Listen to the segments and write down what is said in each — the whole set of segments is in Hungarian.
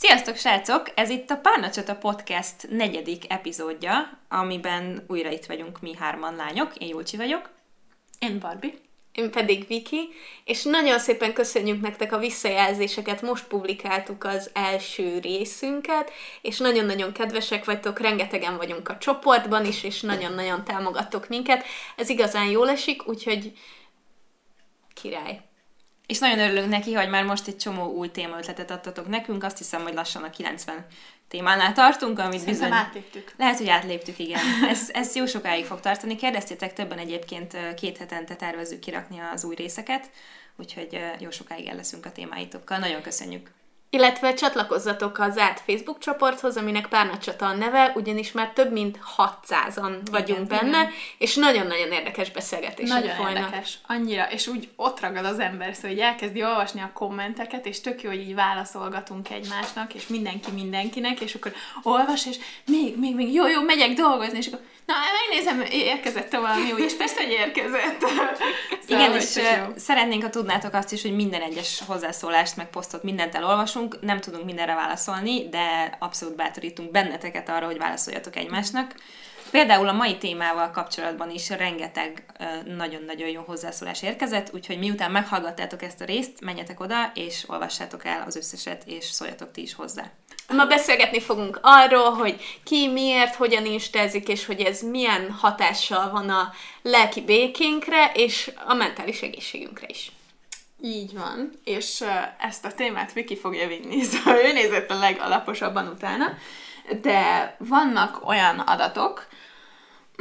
Sziasztok, srácok! Ez itt a Párnacsata Podcast negyedik epizódja, amiben újra itt vagyunk mi hárman lányok. Én Julcsi vagyok. Én Barbie. Én pedig Viki, és nagyon szépen köszönjük nektek a visszajelzéseket, most publikáltuk az első részünket, és nagyon-nagyon kedvesek vagytok, rengetegen vagyunk a csoportban is, és nagyon-nagyon támogattok minket. Ez igazán jól esik, úgyhogy király. És nagyon örülünk neki, hogy már most egy csomó új témaötletet adtatok nekünk. Azt hiszem, hogy lassan a 90 témánál tartunk, amit Szerintem bizony... átléptük. Lehet, hogy átléptük, igen. Ez, ez jó sokáig fog tartani. Kérdeztétek többen egyébként két hetente tervezzük kirakni az új részeket, úgyhogy jó sokáig el leszünk a témáitokkal. Nagyon köszönjük. Illetve csatlakozzatok az zárt Facebook csoporthoz, aminek Párnacsata a neve, ugyanis már több mint 600-an vagyunk Igen, benne, és nagyon-nagyon érdekes beszélgetések Nagyon folynak. érdekes. Annyira. És úgy ott ragad az ember, szóval így elkezdi olvasni a kommenteket, és tök jó, hogy így válaszolgatunk egymásnak, és mindenki mindenkinek, és akkor olvas, és még, még, még, jó, jó, megyek dolgozni, és akkor na, megnézem, érkezett valami új, és persze, hogy érkezett. Szóval, Igen, hogy és jó. szeretnénk, ha tudnátok azt is, hogy minden egyes hozzászólást, meg posztot mindent elolvasunk, nem tudunk mindenre válaszolni, de abszolút bátorítunk benneteket arra, hogy válaszoljatok egymásnak. Például a mai témával kapcsolatban is rengeteg nagyon-nagyon jó hozzászólás érkezett, úgyhogy miután meghallgattátok ezt a részt, menjetek oda, és olvassátok el az összeset, és szóljatok ti is hozzá. Ma beszélgetni fogunk arról, hogy ki miért, hogyan instázik, és hogy ez milyen hatással van a lelki békénkre, és a mentális egészségünkre is. Így van, és ezt a témát Viki fogja vinni, szóval ő nézett a legalaposabban utána, de vannak olyan adatok,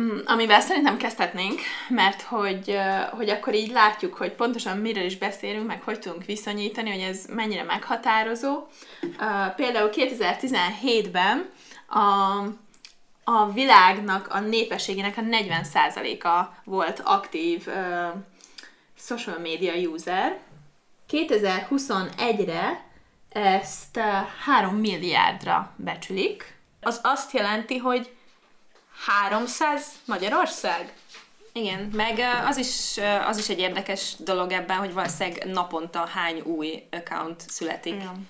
mm, amivel szerintem kezdhetnénk, mert hogy, hogy akkor így látjuk, hogy pontosan miről is beszélünk, meg hogy tudunk viszonyítani, hogy ez mennyire meghatározó. Például 2017-ben a, a világnak, a népességének a 40%-a volt aktív social media user. 2021-re ezt uh, 3 milliárdra becsülik. Az azt jelenti, hogy 300 Magyarország? Igen, meg ö, az is, ö, az is egy érdekes dolog ebben, hogy valószínűleg naponta hány új account születik. Igen.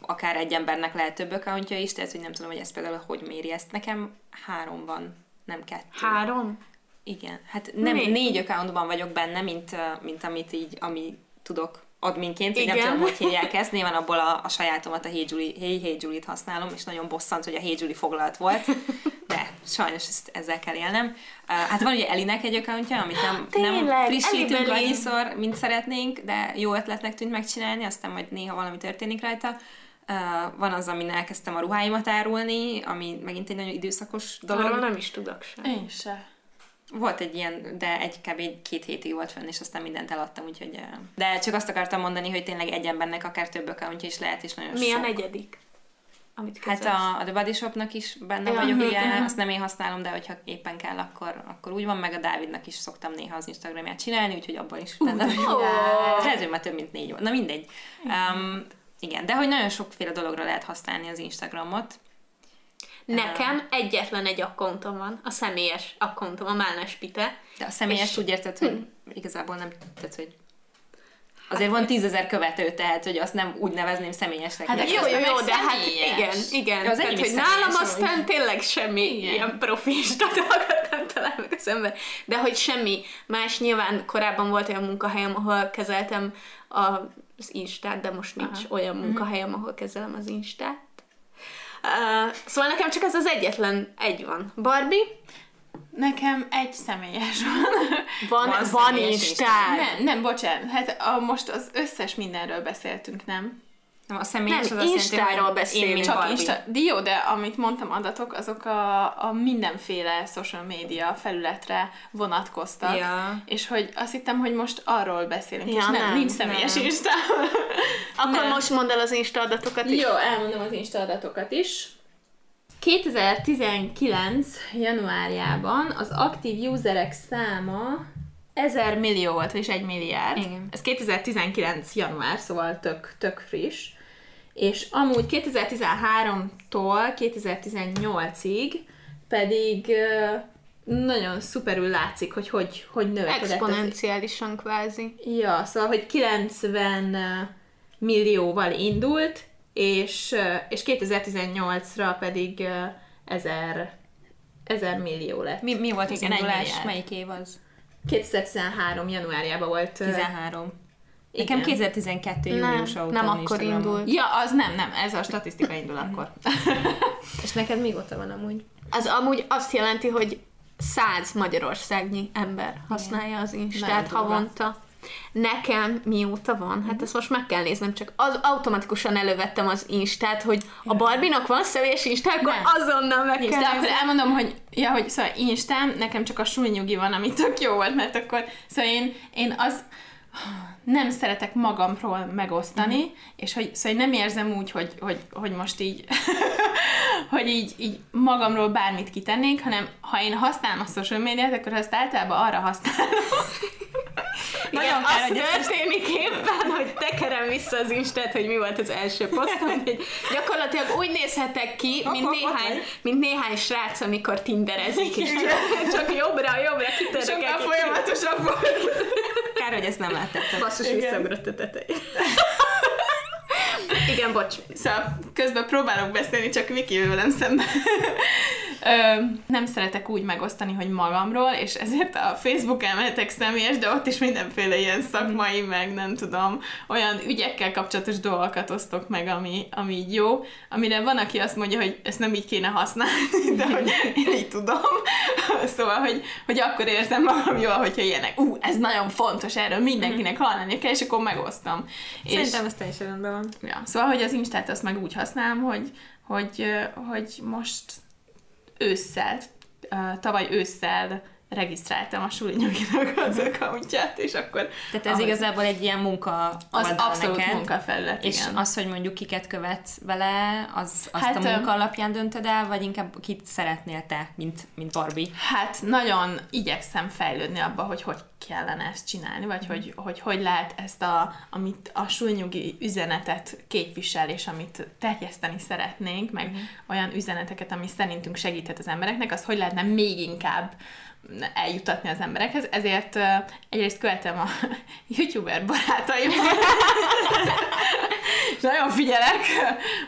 Akár egy embernek lehet több accountja is, tehát hogy nem tudom, hogy ez például hogy méri ezt. Nekem három van, nem kettő. Három? Igen, hát nem Mi? négy accountban vagyok benne, mint, mint amit így, ami tudok adminként, vagy nem Igen. tudom, hogy hívják ezt. Nyilván abból a, a sajátomat, a Hey Julie, hey, hey Julie-t használom, és nagyon bosszant, hogy a Hey Julie foglalt volt, de sajnos ezt, ezzel kell élnem. Uh, hát van ugye Elinek egy accountja, amit nem, nem Tényleg, frissítünk Elibeli. annyiszor, mint szeretnénk, de jó ötletnek tűnt megcsinálni, aztán majd néha valami történik rajta. Uh, van az, amin elkezdtem a ruháimat árulni, ami megint egy nagyon időszakos dolog. Arról nem is tudok sem. Én se. Volt egy ilyen, de egy kb. két hétig volt fenn, és aztán mindent eladtam, úgyhogy... De csak azt akartam mondani, hogy tényleg egy embernek akár több accountja is lehet, és nagyon Mi a sok. negyedik? Amit Hát a, a The Body Shopnak is benne Ja, vagyok, igen, mhm. azt nem én használom, de hogyha éppen kell, akkor, akkor úgy van, meg a Dávidnak is szoktam néha az Instagramját csinálni, úgyhogy abban is benne vagyok. Ez lehet, hogy már több mint négy volt. Na mindegy. Um, igen, de hogy nagyon sokféle dologra lehet használni az Instagramot. Nekem egyetlen egy akkontom van, a személyes akkontom, a Málnás Pite. De a személyes És- úgy érted, hogy igazából nem, tehát, hogy azért van tízezer követő, tehát, hogy azt nem úgy nevezném személyesnek. Hát Jó, jó, jó, de hát igen, igen. Az Tehát, hogy nálam aztán amúgy. tényleg semmi Igen. ilyen profista dolgot nem talál meg az ember. De hogy semmi más, nyilván korábban volt olyan munkahelyem, ahol kezeltem az Instát, de most nincs Aha. olyan munkahelyem, ahol kezelem az Instát. Uh, szóval nekem csak ez az egyetlen egy van. Barbie, Nekem egy személyes van. van, Van van, személyes Instád. nem, nem, bocsánat. Hát a, most az összes mindenről beszéltünk, nem? Nem, a személyes Nem, az azt Instáról hogy beszélünk. Én, Csak Barbie. Insta, de jó, de amit mondtam adatok, azok a, a mindenféle social media felületre vonatkoztak. Ja. És hogy azt hittem, hogy most arról beszélünk, Ja, és nem, nem, nincs személyes nem. Insta. Akkor Nem. most mondd el az Insta adatokat is. Jó, elmondom az Insta adatokat is. 2019. januárjában az aktív userek száma 1000 millió volt, és 1 milliárd. Igen. Ez 2019. január, szóval tök, tök friss. És amúgy 2013-tól 2018-ig pedig nagyon szuperül látszik, hogy hogy, hogy növekedett. Exponenciálisan kvázi. Ja, szóval, hogy 90 millióval indult, és, és 2018-ra pedig 1000, 1000 millió lett. Mi, mi volt az indulás? Melyik év az? 2013. januárjában volt. 13. Igen. Nekem 2012. július nem, óta Nem akkor indult. Ja, az nem, nem, ez a statisztika indul akkor. És neked mióta van amúgy? Az amúgy azt jelenti, hogy száz magyarországnyi ember használja az Instát havonta. Nekem mióta van? Hát mhm. ezt most meg kell néznem, csak az automatikusan elővettem az Instát, hogy a Barbinak van személyes Instá, akkor Nem. azonnal meg kell De akkor elmondom, hogy, ja, hogy szóval Instám, nekem csak a súlynyugi van, ami tök jó volt, mert akkor, szóval én, én az, nem szeretek magamról megosztani, mm. és hogy szóval nem érzem úgy, hogy, hogy, hogy most így, hogy így, így magamról bármit kitennék, hanem ha én használom a social médiát, akkor azt általában arra használom. Igen, Nagyon az kár, hogy ezt- történik éppen, hogy tekerem vissza az Instát, hogy mi volt az első posztom, hogy gyakorlatilag úgy nézhetek ki, mint néhány, mint néhány srác, amikor tinderezik, és csak jobbra, jobbra kitörök Sokkal folyamatosabb volt. Kár, hogy ezt nem láttátok. Basszus visszaugrott a. Igen, bocs. Szóval közben próbálok beszélni, csak Viki velem szemben. Ö, nem szeretek úgy megosztani, hogy magamról, és ezért a Facebook elmehetek személyes, de ott is mindenféle ilyen szakmai, meg nem tudom, olyan ügyekkel kapcsolatos dolgokat osztok meg, ami, ami így jó, amire van, aki azt mondja, hogy ezt nem így kéne használni, de hogy én így tudom. Szóval, hogy, hogy akkor érzem magam jól, hogyha ilyenek, ú, ez nagyon fontos, erről mindenkinek hallani kell, és akkor megosztom. És- Szerintem ez teljesen rendben van. Ja, szóval, hogy az Instát azt meg úgy használom, hogy, hogy, hogy most ősszel, tavaly ősszel regisztráltam a Suli Nyuginak az accountját, és akkor... Tehát ez ahhoz- igazából egy ilyen munka Az abszolút neked. munkafelület, És igen. az, hogy mondjuk kiket követsz vele, az, azt Hát, a munka alapján döntöd el, vagy inkább kit szeretnél te, mint, mint Barbie? Hát nagyon igyekszem fejlődni abba, hogy hogy kellene ezt csinálni, vagy hogy hogy, hogy lehet ezt, a, amit a súlynyugi üzenetet képvisel, és amit terjeszteni szeretnénk, meg olyan üzeneteket, ami szerintünk segíthet az embereknek, azt hogy lehetne még inkább eljutatni az emberekhez. Ezért uh, egyrészt követem a youtuber barátaimat, és nagyon figyelek,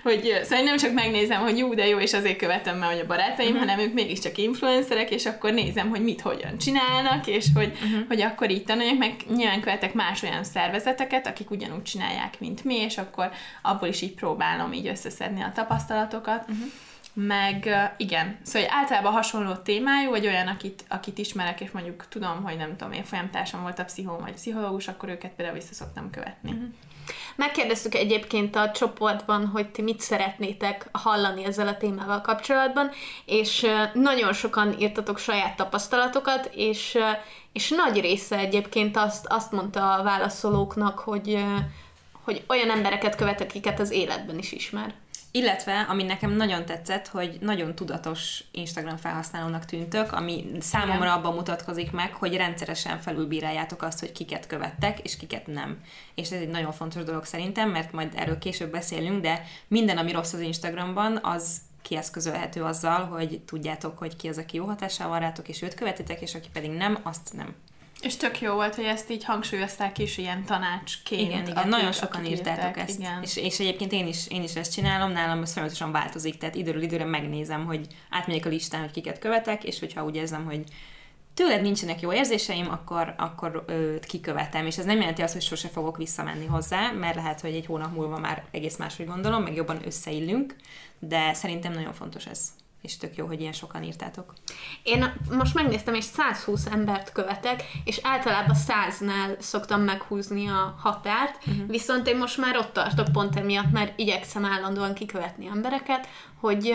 hogy szóval nem csak megnézem, hogy jó, de jó, és azért követem mert hogy a barátaim, uh-huh. hanem ők mégiscsak influencerek, és akkor nézem, hogy mit hogyan csinálnak, és hogy, uh-huh. hogy akkor így tanuljak, meg nyilván követek más olyan szervezeteket, akik ugyanúgy csinálják, mint mi, és akkor abból is így próbálom így összeszedni a tapasztalatokat. Uh-huh. Meg igen, szóval hogy általában hasonló témájú, vagy olyan, akit, akit ismerek, és mondjuk tudom, hogy nem tudom, én folyamtársam volt a pszichó vagy pszichológus, akkor őket például vissza szoktam követni. Uh-huh. Megkérdeztük egyébként a csoportban, hogy ti mit szeretnétek hallani ezzel a témával kapcsolatban, és nagyon sokan írtatok saját tapasztalatokat, és, és nagy része egyébként azt, azt mondta a válaszolóknak, hogy, hogy olyan embereket követ, akiket az életben is ismer. Illetve, ami nekem nagyon tetszett, hogy nagyon tudatos Instagram felhasználónak tűntök, ami számomra abban mutatkozik meg, hogy rendszeresen felülbíráljátok azt, hogy kiket követtek, és kiket nem. És ez egy nagyon fontos dolog szerintem, mert majd erről később beszélünk, de minden, ami rossz az Instagramban, az kieszközölhető azzal, hogy tudjátok, hogy ki az, aki jó hatással van rátok, és őt követitek, és aki pedig nem, azt nem. És tök jó volt, hogy ezt így hangsúlyozták is ilyen tanácsként. Igen, igen, akik- nagyon sokan írtátok írták, ezt. Igen. És, és egyébként én is, én is ezt csinálom, nálam ez folyamatosan változik, tehát időről időre megnézem, hogy átmegyek a listán, hogy kiket követek, és hogyha úgy érzem, hogy tőled nincsenek jó érzéseim, akkor, akkor őt kikövetem. És ez nem jelenti azt, hogy sose fogok visszamenni hozzá, mert lehet, hogy egy hónap múlva már egész máshogy gondolom, meg jobban összeillünk, de szerintem nagyon fontos ez. És tök jó, hogy ilyen sokan írtátok. Én most megnéztem, és 120 embert követek, és általában 100-nál szoktam meghúzni a határt, uh-huh. viszont én most már ott tartok pont emiatt, mert igyekszem állandóan kikövetni embereket, hogy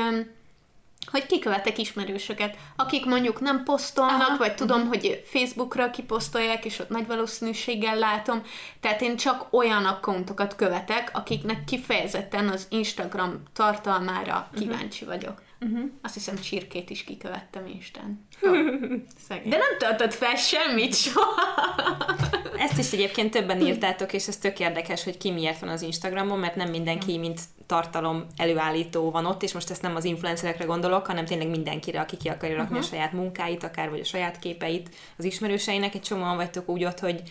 hogy kikövetek ismerősöket, akik mondjuk nem posztolnak, Aha. vagy tudom, hogy Facebookra kiposztolják, és ott nagy valószínűséggel látom. Tehát én csak olyan accountokat követek, akiknek kifejezetten az Instagram tartalmára kíváncsi vagyok. Uh-huh. Azt hiszem csirkét is kikövettem Instán. De nem töltött fel semmit soha. Ezt is egyébként többen írtátok, és ez tök érdekes, hogy ki miért van az Instagramon, mert nem mindenki, mint tartalom előállító van ott, és most ezt nem az influencerekre gondolok, hanem tényleg mindenkire, aki ki akarja rakni uh-huh. a saját munkáit, akár vagy a saját képeit az ismerőseinek. Egy csomóan vagytok úgy ott, hogy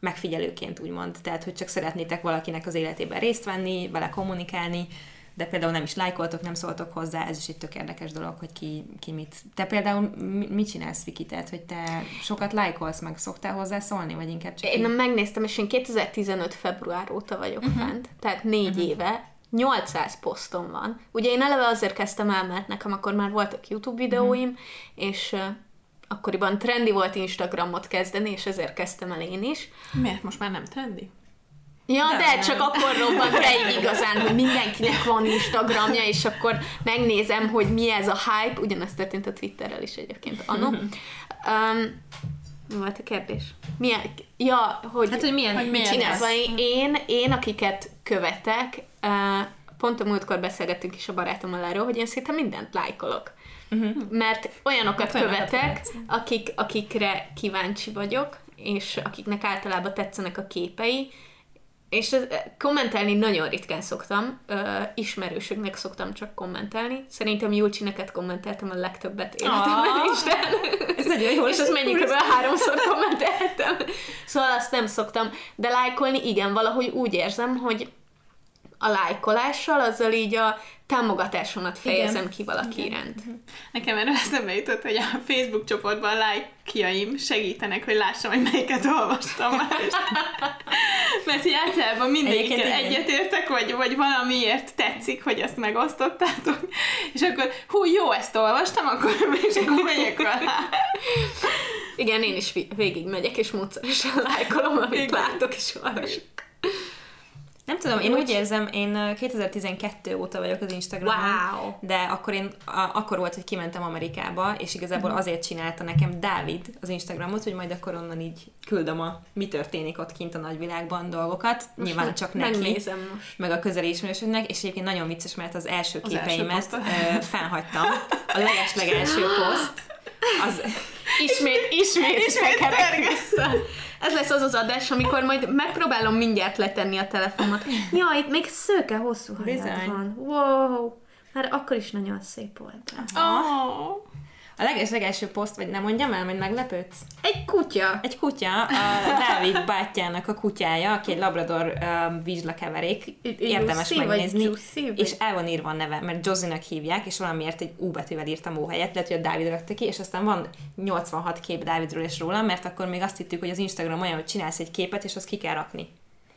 megfigyelőként úgymond. Tehát, hogy csak szeretnétek valakinek az életében részt venni, vele kommunikálni, de például nem is lájkoltok, nem szóltok hozzá, ez is egy tök érdekes dolog, hogy ki, ki mit. Te például mit csinálsz, Viki? Tehát, hogy te sokat lájkolsz, meg szoktál hozzá szólni, vagy inkább csak Én így? megnéztem, és én 2015. február óta vagyok uh-huh. fent, tehát négy uh-huh. éve, 800 posztom van. Ugye én eleve azért kezdtem el, mert nekem akkor már voltak YouTube videóim, uh-huh. és uh, akkoriban trendi volt Instagramot kezdeni, és ezért kezdtem el én is. Miért most már nem trendi? Ja, de, de csak akkor robbant be igazán, hogy mindenkinek van Instagramja, és akkor megnézem, hogy mi ez a hype. Ugyanezt történt a Twitterrel is egyébként, Anno. Um, mi volt a kérdés? Milyen, ja, hogy, hát, hogy milyen, hogy milyen csinálsz. Én, én, akiket követek, uh, pont a múltkor beszélgettünk is a barátommal erről, hogy én szinte mindent lájkolok. Uh-huh. Mert olyanokat hát, követek, akik, akikre kíváncsi vagyok, és akiknek általában tetszenek a képei, és ez, kommentelni nagyon ritkán szoktam, uh, ismerősöknek szoktam csak kommentelni. Szerintem Julcsi, neked kommenteltem a legtöbbet életemben is, de... Ez nagyon jó. És azt mennyi kb. háromszor kommenteltem. Szóval azt nem szoktam. De lájkolni, igen, valahogy úgy érzem, hogy a lájkolással, azzal így a támogatásomat fejezem Igen. ki valaki Igen. iránt. Mhm. Nekem erről eszembe jutott, hogy a Facebook csoportban lájkjaim segítenek, hogy lássam, hogy melyiket olvastam már. Mert így általában mindegyikkel egyetértek, vagy, vagy valamiért tetszik, hogy ezt megosztottátok, és akkor hú, jó, ezt olvastam, akkor, és akkor megyek alá. Igen, én is végig megyek, és módszeresen lájkolom, amit Igen. látok, és olvasok. Nem tudom, én úgy érzem, én 2012 óta vagyok az Instagramon, wow. de akkor én, a, akkor volt, hogy kimentem Amerikába, és igazából uh-huh. azért csinálta nekem Dávid az Instagramot, hogy majd akkor onnan így küldöm a mi történik ott kint a nagyvilágban dolgokat, most nyilván csak neki, most. meg a közeli ismerősöknek, és egyébként nagyon vicces, mert az első az képeimet első felhagytam. A leges-legelső poszt, az... Ismét, ismét, ismét ez lesz az az adás, amikor majd megpróbálom mindjárt letenni a telefonomat. Ja, itt még szőke hosszú hajad van. Wow. Már akkor is nagyon szép volt. Oh. A leges-legelső poszt, vagy nem mondjam el, hogy meglepődsz? Egy kutya. Egy kutya, a Dávid bátyjának a kutyája, aki egy labrador uh, vizslakeverék, érdemes megnézni. Juicy, és el van írva a neve, mert Josinak hívják, és valamiért egy U betűvel írtam ó helyett, lehet, hogy a Dávid rakta ki, és aztán van 86 kép Dávidról és róla, mert akkor még azt hittük, hogy az Instagram olyan, hogy csinálsz egy képet, és azt ki kell rakni.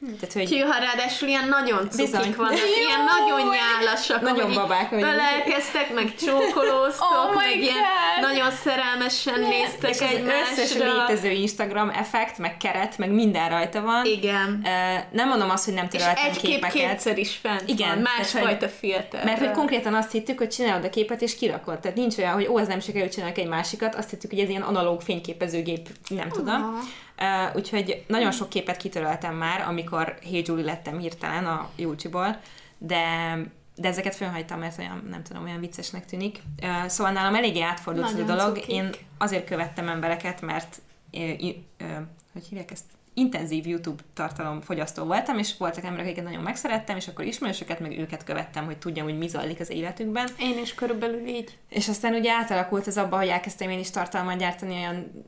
Tehát, hogy... Ki, ha ráadásul ilyen nagyon cukik Bizony. vannak, Jó, ilyen nagyon nyálasak, nagyon babák, hogy belelkeztek, meg csókolóztok, oh meg God. ilyen nagyon szerelmesen yeah. néztek és egymásra. összes létező Instagram effekt, meg keret, meg minden rajta van. Igen. Nem mondom azt, hogy nem töröltem és egy képeket. kép kétszer is fent Igen, van, másfajta filter. Mert hogy konkrétan azt hittük, hogy csinálod a képet és kirakod. Tehát nincs olyan, hogy ó, ez nem sikerült csinálni egy másikat, azt hittük, hogy ez ilyen analóg fényképezőgép, nem tudom. Uh, úgyhogy nagyon sok képet kitöröltem már, amikor Hey Julie lettem hirtelen a Júlcsiból, de de ezeket fölhagytam, mert olyan, nem tudom, olyan viccesnek tűnik. Uh, szóval nálam eléggé átfordult ez a dolog. Cukik. Én azért követtem embereket, mert uh, uh, hogy hívják ezt? intenzív YouTube tartalom fogyasztó voltam, és voltak emberek, akiket nagyon megszerettem, és akkor ismerősöket, meg őket követtem, hogy tudjam, hogy mi zajlik az életükben. Én is körülbelül így. És aztán ugye átalakult ez abba, hogy elkezdtem én is tartalmat gyártani olyan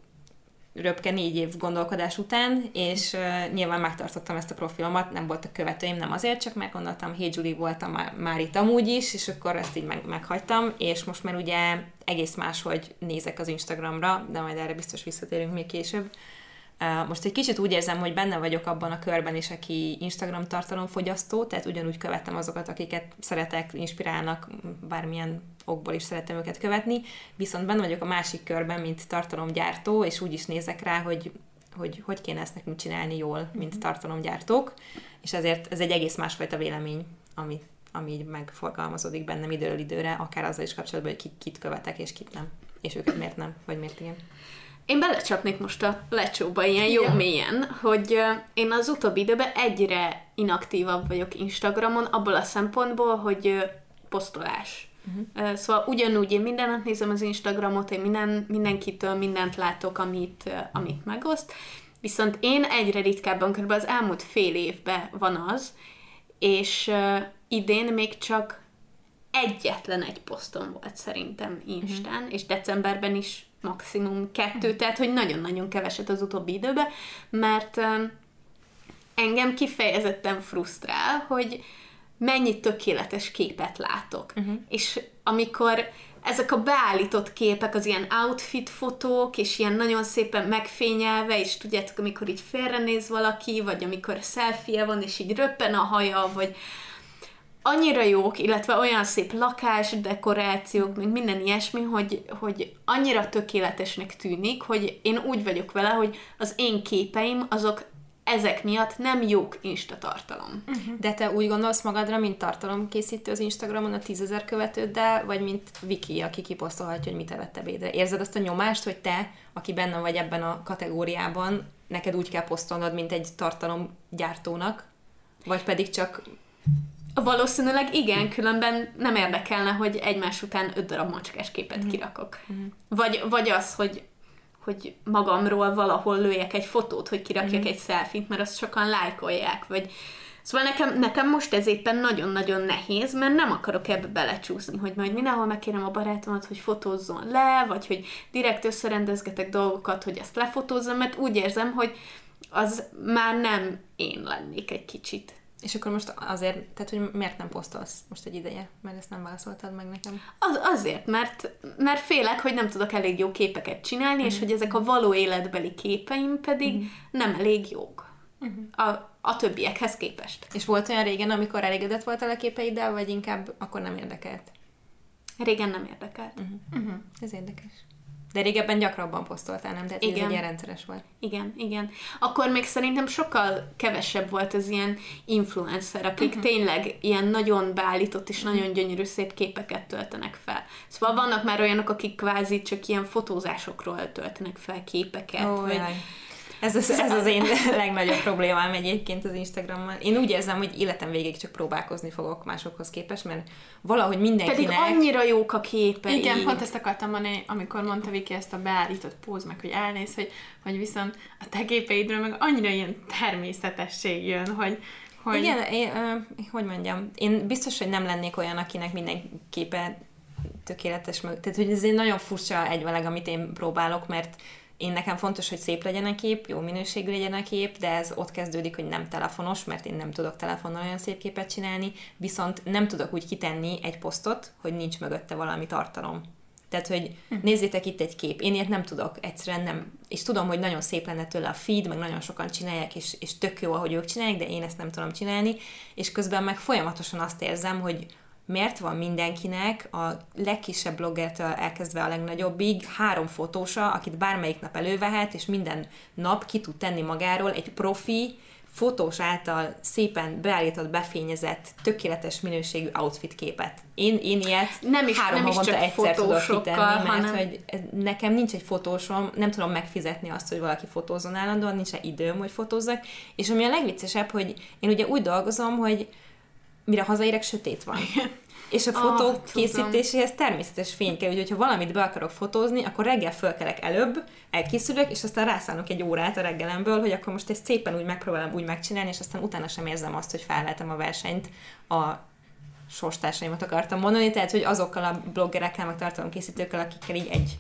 röpke négy év gondolkodás után, és uh, nyilván megtartottam ezt a profilomat, nem voltak követőim, nem azért, csak meg gondoltam, Julie voltam már, már itt amúgy is, és akkor ezt így meg, meghagytam, és most már ugye egész más, hogy nézek az Instagramra, de majd erre biztos visszatérünk még később. Uh, most egy kicsit úgy érzem, hogy benne vagyok abban a körben is, aki Instagram tartalomfogyasztó, tehát ugyanúgy követem azokat, akiket szeretek, inspirálnak, bármilyen okból is szeretem őket követni, viszont benne vagyok a másik körben, mint tartalomgyártó, és úgy is nézek rá, hogy hogy hogy kéne ezt nekünk csinálni jól, mint mhm. tartalomgyártók, és ezért ez egy egész másfajta vélemény, ami, ami így megforgalmazódik bennem időről időre, akár azzal is kapcsolatban, hogy kit, kit követek és kit nem, és őket miért nem, vagy miért igen. Én belecsapnék most a lecsóba ilyen jó ja. mélyen, hogy én az utóbbi időben egyre inaktívabb vagyok Instagramon, abból a szempontból, hogy posztolás. Uh-huh. Szóval ugyanúgy én minden nap nézem az Instagramot, én minden, mindenkitől mindent látok, amit, amit megoszt, viszont én egyre ritkábban, kb. az elmúlt fél évben van az, és idén még csak egyetlen egy posztom volt szerintem Instán, uh-huh. és decemberben is maximum kettő, uh-huh. tehát hogy nagyon-nagyon keveset az utóbbi időben, mert engem kifejezetten frusztrál, hogy mennyi tökéletes képet látok. Uh-huh. És amikor ezek a beállított képek, az ilyen outfit fotók, és ilyen nagyon szépen megfényelve, és tudjátok, amikor így félrenéz valaki, vagy amikor selfie van, és így röppen a haja, vagy annyira jók, illetve olyan szép lakás, dekorációk, meg minden ilyesmi, hogy, hogy annyira tökéletesnek tűnik, hogy én úgy vagyok vele, hogy az én képeim azok ezek miatt nem jók Insta tartalom. Uh-huh. De te úgy gondolsz magadra, mint tartalomkészítő az Instagramon a tízezer követőddel, vagy mint Viki, aki kiposztolhatja, hogy mit evett ebédre? Érzed azt a nyomást, hogy te, aki benne vagy ebben a kategóriában, neked úgy kell posztolnod, mint egy tartalomgyártónak? Vagy pedig csak Valószínűleg igen, különben nem érdekelne, hogy egymás után öt darab macskás képet mm. kirakok. Mm. Vagy, vagy az, hogy hogy magamról valahol lőjek egy fotót, hogy kirakjak mm. egy selfit, mert azt sokan lájkolják, vagy Szóval nekem, nekem most ez éppen nagyon-nagyon nehéz, mert nem akarok ebbe belecsúszni, hogy majd mindenhol megkérem a barátomat, hogy fotózzon le, vagy hogy direkt összerendezgetek dolgokat, hogy ezt lefotózzam, mert úgy érzem, hogy az már nem én lennék egy kicsit. És akkor most azért, tehát hogy miért nem posztolsz most egy ideje? Mert ezt nem válaszoltad meg nekem. Az, azért, mert, mert félek, hogy nem tudok elég jó képeket csinálni, mm. és mhm. hogy ezek a való életbeli képeim pedig mm. nem elég jók. Mm. A, a többiekhez képest. És volt olyan régen, amikor elégedett voltál a képeiddel, vagy inkább akkor nem érdekelt? Régen nem érdekelt. Uh-huh. Uh-huh. Ez érdekes. De régebben gyakrabban posztoltál, nem? Tehát igen. ez egy rendszeres volt. Igen, igen. Akkor még szerintem sokkal kevesebb volt az ilyen influencer, akik uh-huh. tényleg ilyen nagyon beállított és uh-huh. nagyon gyönyörű szép képeket töltenek fel. Szóval vannak már olyanok, akik kvázi csak ilyen fotózásokról töltenek fel képeket. Oh, vagy, jaj. Ez az, ez az én legnagyobb problémám egyébként az Instagrammal. Én úgy érzem, hogy életem végig csak próbálkozni fogok másokhoz képest, mert valahogy mindenkinek... Pedig annyira jók a képei. Igen, pont ezt akartam mondani, amikor mondta Viki ezt a beállított póz, meg hogy elnéz, hogy, hogy viszont a te képeidről meg annyira ilyen természetesség jön, hogy, hogy... Igen, én, hogy mondjam, én biztos, hogy nem lennék olyan, akinek minden képe tökéletes, tehát hogy ez egy nagyon furcsa egyveleg, amit én próbálok, mert én nekem fontos, hogy szép legyen a kép, jó minőségű legyen a kép, de ez ott kezdődik, hogy nem telefonos, mert én nem tudok telefonon olyan szép képet csinálni, viszont nem tudok úgy kitenni egy posztot, hogy nincs mögötte valami tartalom. Tehát, hogy hm. nézzétek itt egy kép. Én ilyet nem tudok, egyszerűen nem. És tudom, hogy nagyon szép lenne tőle a feed, meg nagyon sokan csinálják, és, és tök jó, ahogy ők csinálják, de én ezt nem tudom csinálni. És közben meg folyamatosan azt érzem, hogy miért van mindenkinek a legkisebb bloggertől elkezdve a legnagyobbig három fotósa, akit bármelyik nap elővehet, és minden nap ki tud tenni magáról egy profi, fotós által szépen beállított, befényezett, tökéletes minőségű outfit képet. Én, én ilyet nem is, három nem havonta is egyszer tudok kitenni, mert hanem... hogy nekem nincs egy fotósom, nem tudom megfizetni azt, hogy valaki fotózon állandóan, nincs időm, hogy fotózzak, és ami a legviccesebb, hogy én ugye úgy dolgozom, hogy mire hazaérek, sötét van. És a fotó oh, készítéséhez természetes fény kell, úgyhogy ha valamit be akarok fotózni, akkor reggel fölkelek előbb, elkészülök, és aztán rászállok egy órát a reggelemből, hogy akkor most ezt szépen úgy megpróbálom úgy megcsinálni, és aztán utána sem érzem azt, hogy felvettem a versenyt a sorstársaimat akartam mondani, tehát hogy azokkal a bloggerekkel, meg tartalomkészítőkkel, akikkel így egy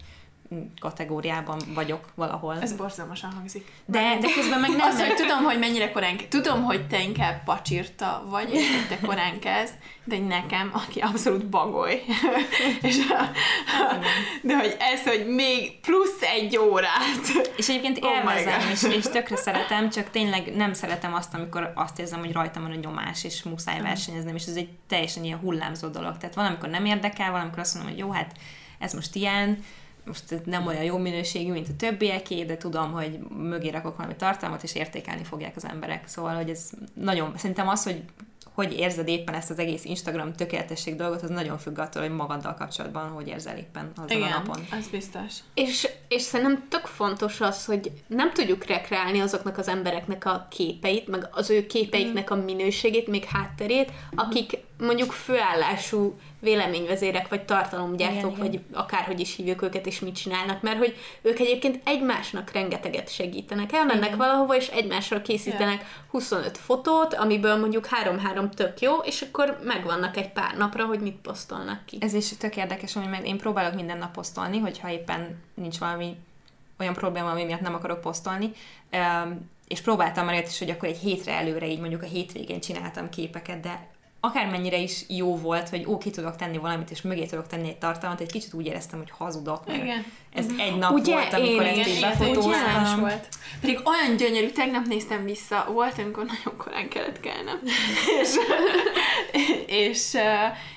kategóriában vagyok valahol. Ez borzalmasan hangzik. De, de közben meg nem. Az, hogy tudom, hogy mennyire korán Tudom, hogy te inkább pacsirta vagy, és hogy te korán kezd, de nekem, aki abszolút bagoly. és a, a, de hogy ez, hogy még plusz egy órát. És egyébként oh élvezem, és, és tökre szeretem, csak tényleg nem szeretem azt, amikor azt érzem, hogy rajtam van a nyomás, és muszáj mm. versenyeznem, és ez egy teljesen ilyen hullámzó dolog. Tehát valamikor nem érdekel, valamikor azt mondom, hogy jó, hát ez most ilyen, most nem olyan jó minőségű, mint a többieké, de tudom, hogy mögé rakok valami tartalmat, és értékelni fogják az emberek. Szóval, hogy ez nagyon, szerintem az, hogy hogy érzed éppen ezt az egész Instagram tökéletesség dolgot, az nagyon függ attól, hogy magaddal kapcsolatban hogy érzel éppen azon Igen, a napon. az biztos. És, és szerintem tök fontos az, hogy nem tudjuk rekreálni azoknak az embereknek a képeit, meg az ő képeiknek a minőségét, még hátterét, akik mondjuk főállású véleményvezérek, vagy tartalomgyártók, igen, vagy igen. akárhogy is hívjuk őket, és mit csinálnak, mert hogy ők egyébként egymásnak rengeteget segítenek. Elmennek igen. valahova, és egymásról készítenek igen. 25 fotót, amiből mondjuk 3-3 tök jó, és akkor megvannak egy pár napra, hogy mit posztolnak ki. Ez is tök érdekes, hogy mert én próbálok minden nap posztolni, hogyha éppen nincs valami olyan probléma, ami miatt nem akarok posztolni. és próbáltam már is, hogy akkor egy hétre előre, így mondjuk a hétvégén csináltam képeket, de akármennyire is jó volt, hogy ó, ki tudok tenni valamit, és mögé tudok tenni egy tartalmat, egy kicsit úgy éreztem, hogy hazudok, mert Igen. ez egy nap Ugye, volt, amikor én ezt is. így befotóztam. volt. Pedig olyan gyönyörű, tegnap néztem vissza, volt, amikor nagyon korán kellett kelnem. és, és,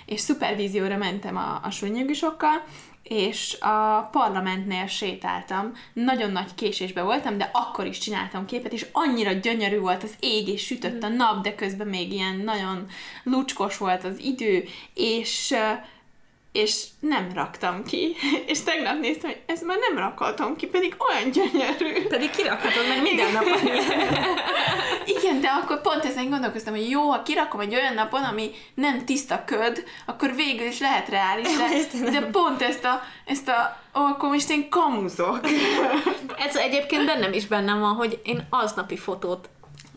és szupervízióra mentem a, a súlynyugisokkal, és a parlamentnél sétáltam, nagyon nagy késésbe voltam, de akkor is csináltam képet, és annyira gyönyörű volt az ég, és sütött a nap, de közben még ilyen nagyon lucskos volt az idő, és és nem raktam ki. És tegnap néztem, hogy ezt már nem rakaltam ki, pedig olyan gyönyörű. Pedig kirakhatod meg minden nap. Igen, de akkor pont ezen gondolkoztam, hogy jó, ha kirakom egy olyan napon, ami nem tiszta köd, akkor végül is lehet reális, de, de pont ezt a, ezt a ó, akkor most én kamuzok. Ez egyébként bennem is bennem van, hogy én aznapi fotót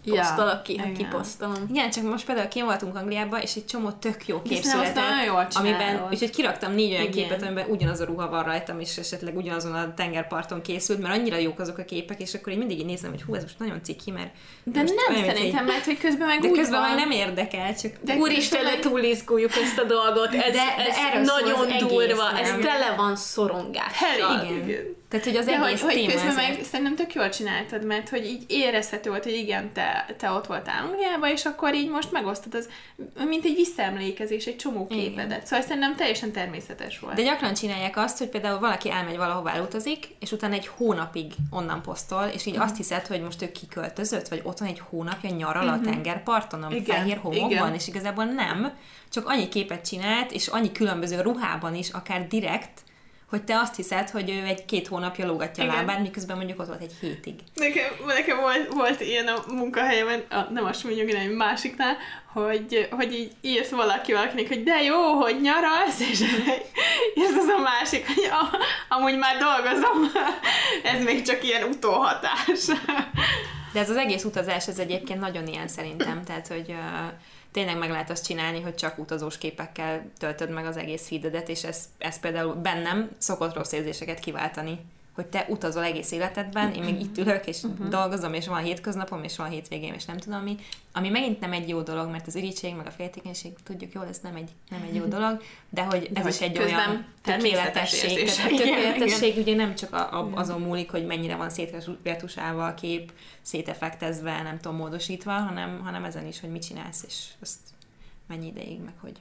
posztolok ki, ha igen. kiposztolom. Igen, csak most például kim voltunk Angliában, és egy csomó tök jó kép született, amiben, úgyhogy kiraktam négy olyan Igen. képet, amiben ugyanaz a ruha van rajtam, és esetleg ugyanazon a tengerparton készült, mert annyira jók azok a képek, és akkor én mindig így nézem, hogy hú, ez most nagyon ciki, mert De most nem olyan, szerintem, egy- mert hogy közben meg De úgy közben van. már nem érdekel, csak De Úristen, közben de túl izguljuk ezt a dolgot. Ez, De- de ez nagyon durva, ez tele van szorongással. Igen. igen. Tehát, hogy az De hogy, egész hogy téma közben ezért. meg szerintem tök jól csináltad, mert hogy így érezhető volt, hogy igen, te, te ott voltál Angliában, és akkor így most megosztod az, mint egy visszaemlékezés, egy csomó Igen. képedet. Szóval szerintem teljesen természetes volt. De gyakran csinálják azt, hogy például valaki elmegy valahova elutazik, és utána egy hónapig onnan posztol, és így Mhm. azt hiszed, hogy most ő kiköltözött, vagy ott van egy hónapja nyaral a tengerparton, a Mhm. Igen, fehér homokban, igen. és igazából nem, csak annyi képet csinált, és annyi különböző ruhában is, akár direkt, hogy te azt hiszed, hogy ő egy-két hónapja lógatja a Igen. lábát, miközben mondjuk ott volt egy hétig. Nekem, nekem volt, volt ilyen a munkahelyemen, a, nem a hanem egy másiknál, hogy, hogy így írt valaki valakinek, hogy de jó, hogy nyaralsz, és ez az a másik, hogy a, amúgy már dolgozom, ez még csak ilyen utóhatás. De ez az egész utazás, ez egyébként nagyon ilyen szerintem, tehát, hogy uh, tényleg meg lehet azt csinálni, hogy csak utazós képekkel töltöd meg az egész feededet, és ez, ez például bennem szokott rossz érzéseket kiváltani, hogy te utazol egész életedben, én még itt ülök, és uh-huh. dolgozom, és van hétköznapom, és van hétvégém, és nem tudom mi, ami megint nem egy jó dolog, mert az irítség, meg a féltékenység, tudjuk jól, ez nem egy, nem egy jó dolog, de hogy De ez hogy is egy olyan tökéletesség. érzés. Tehát a Igen, tökéletesség ugye nem csak a, a, azon múlik, hogy mennyire van szétretusálva a kép, széteffektezve, nem tudom, módosítva, hanem, hanem ezen is, hogy mit csinálsz, és azt mennyi ideig, meg hogy.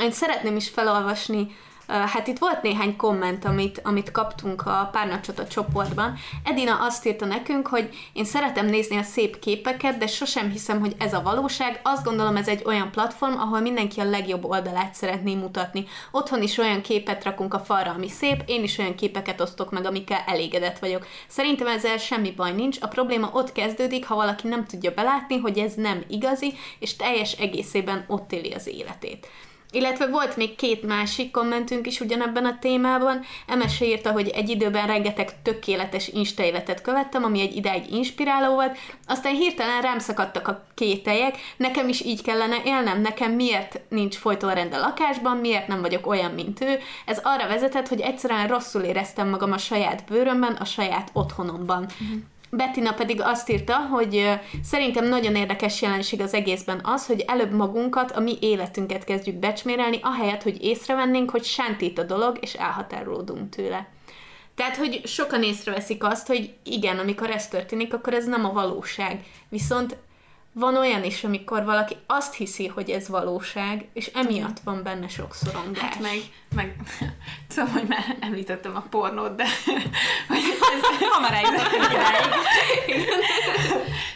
Én szeretném is felolvasni, hát itt volt néhány komment, amit, amit kaptunk a Párnacsota csoportban. Edina azt írta nekünk, hogy én szeretem nézni a szép képeket, de sosem hiszem, hogy ez a valóság. Azt gondolom, ez egy olyan platform, ahol mindenki a legjobb oldalát szeretné mutatni. Otthon is olyan képet rakunk a falra, ami szép, én is olyan képeket osztok meg, amikkel elégedett vagyok. Szerintem ezzel semmi baj nincs, a probléma ott kezdődik, ha valaki nem tudja belátni, hogy ez nem igazi, és teljes egészében ott éli az életét. Illetve volt még két másik kommentünk is ugyanebben a témában. MS írta, hogy egy időben rengeteg tökéletes Insta életet követtem, ami egy ideig inspiráló volt, aztán hirtelen rám szakadtak a kételyek, nekem is így kellene élnem, nekem miért nincs folyton rend a lakásban, miért nem vagyok olyan, mint ő. Ez arra vezetett, hogy egyszerűen rosszul éreztem magam a saját bőrömben, a saját otthonomban. Bettina pedig azt írta, hogy szerintem nagyon érdekes jelenség az egészben az, hogy előbb magunkat, a mi életünket kezdjük becsmérelni, ahelyett, hogy észrevennénk, hogy sántít a dolog, és elhatárolódunk tőle. Tehát, hogy sokan észreveszik azt, hogy igen, amikor ez történik, akkor ez nem a valóság. Viszont van olyan is, amikor valaki azt hiszi, hogy ez valóság, és emiatt van benne sok szorongás. Hát meg, meg tudom, hogy már említettem a pornót, de hogy ez, Hamar eljutottunk.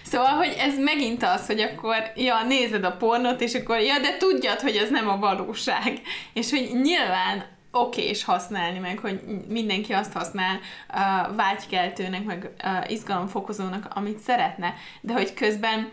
Szóval, hogy ez megint az, hogy akkor, ja, nézed a pornót, és akkor, ja, de tudjad, hogy ez nem a valóság. És hogy nyilván okés használni, meg hogy mindenki azt használ uh, vágykeltőnek, meg uh, izgalomfokozónak, amit szeretne, de hogy közben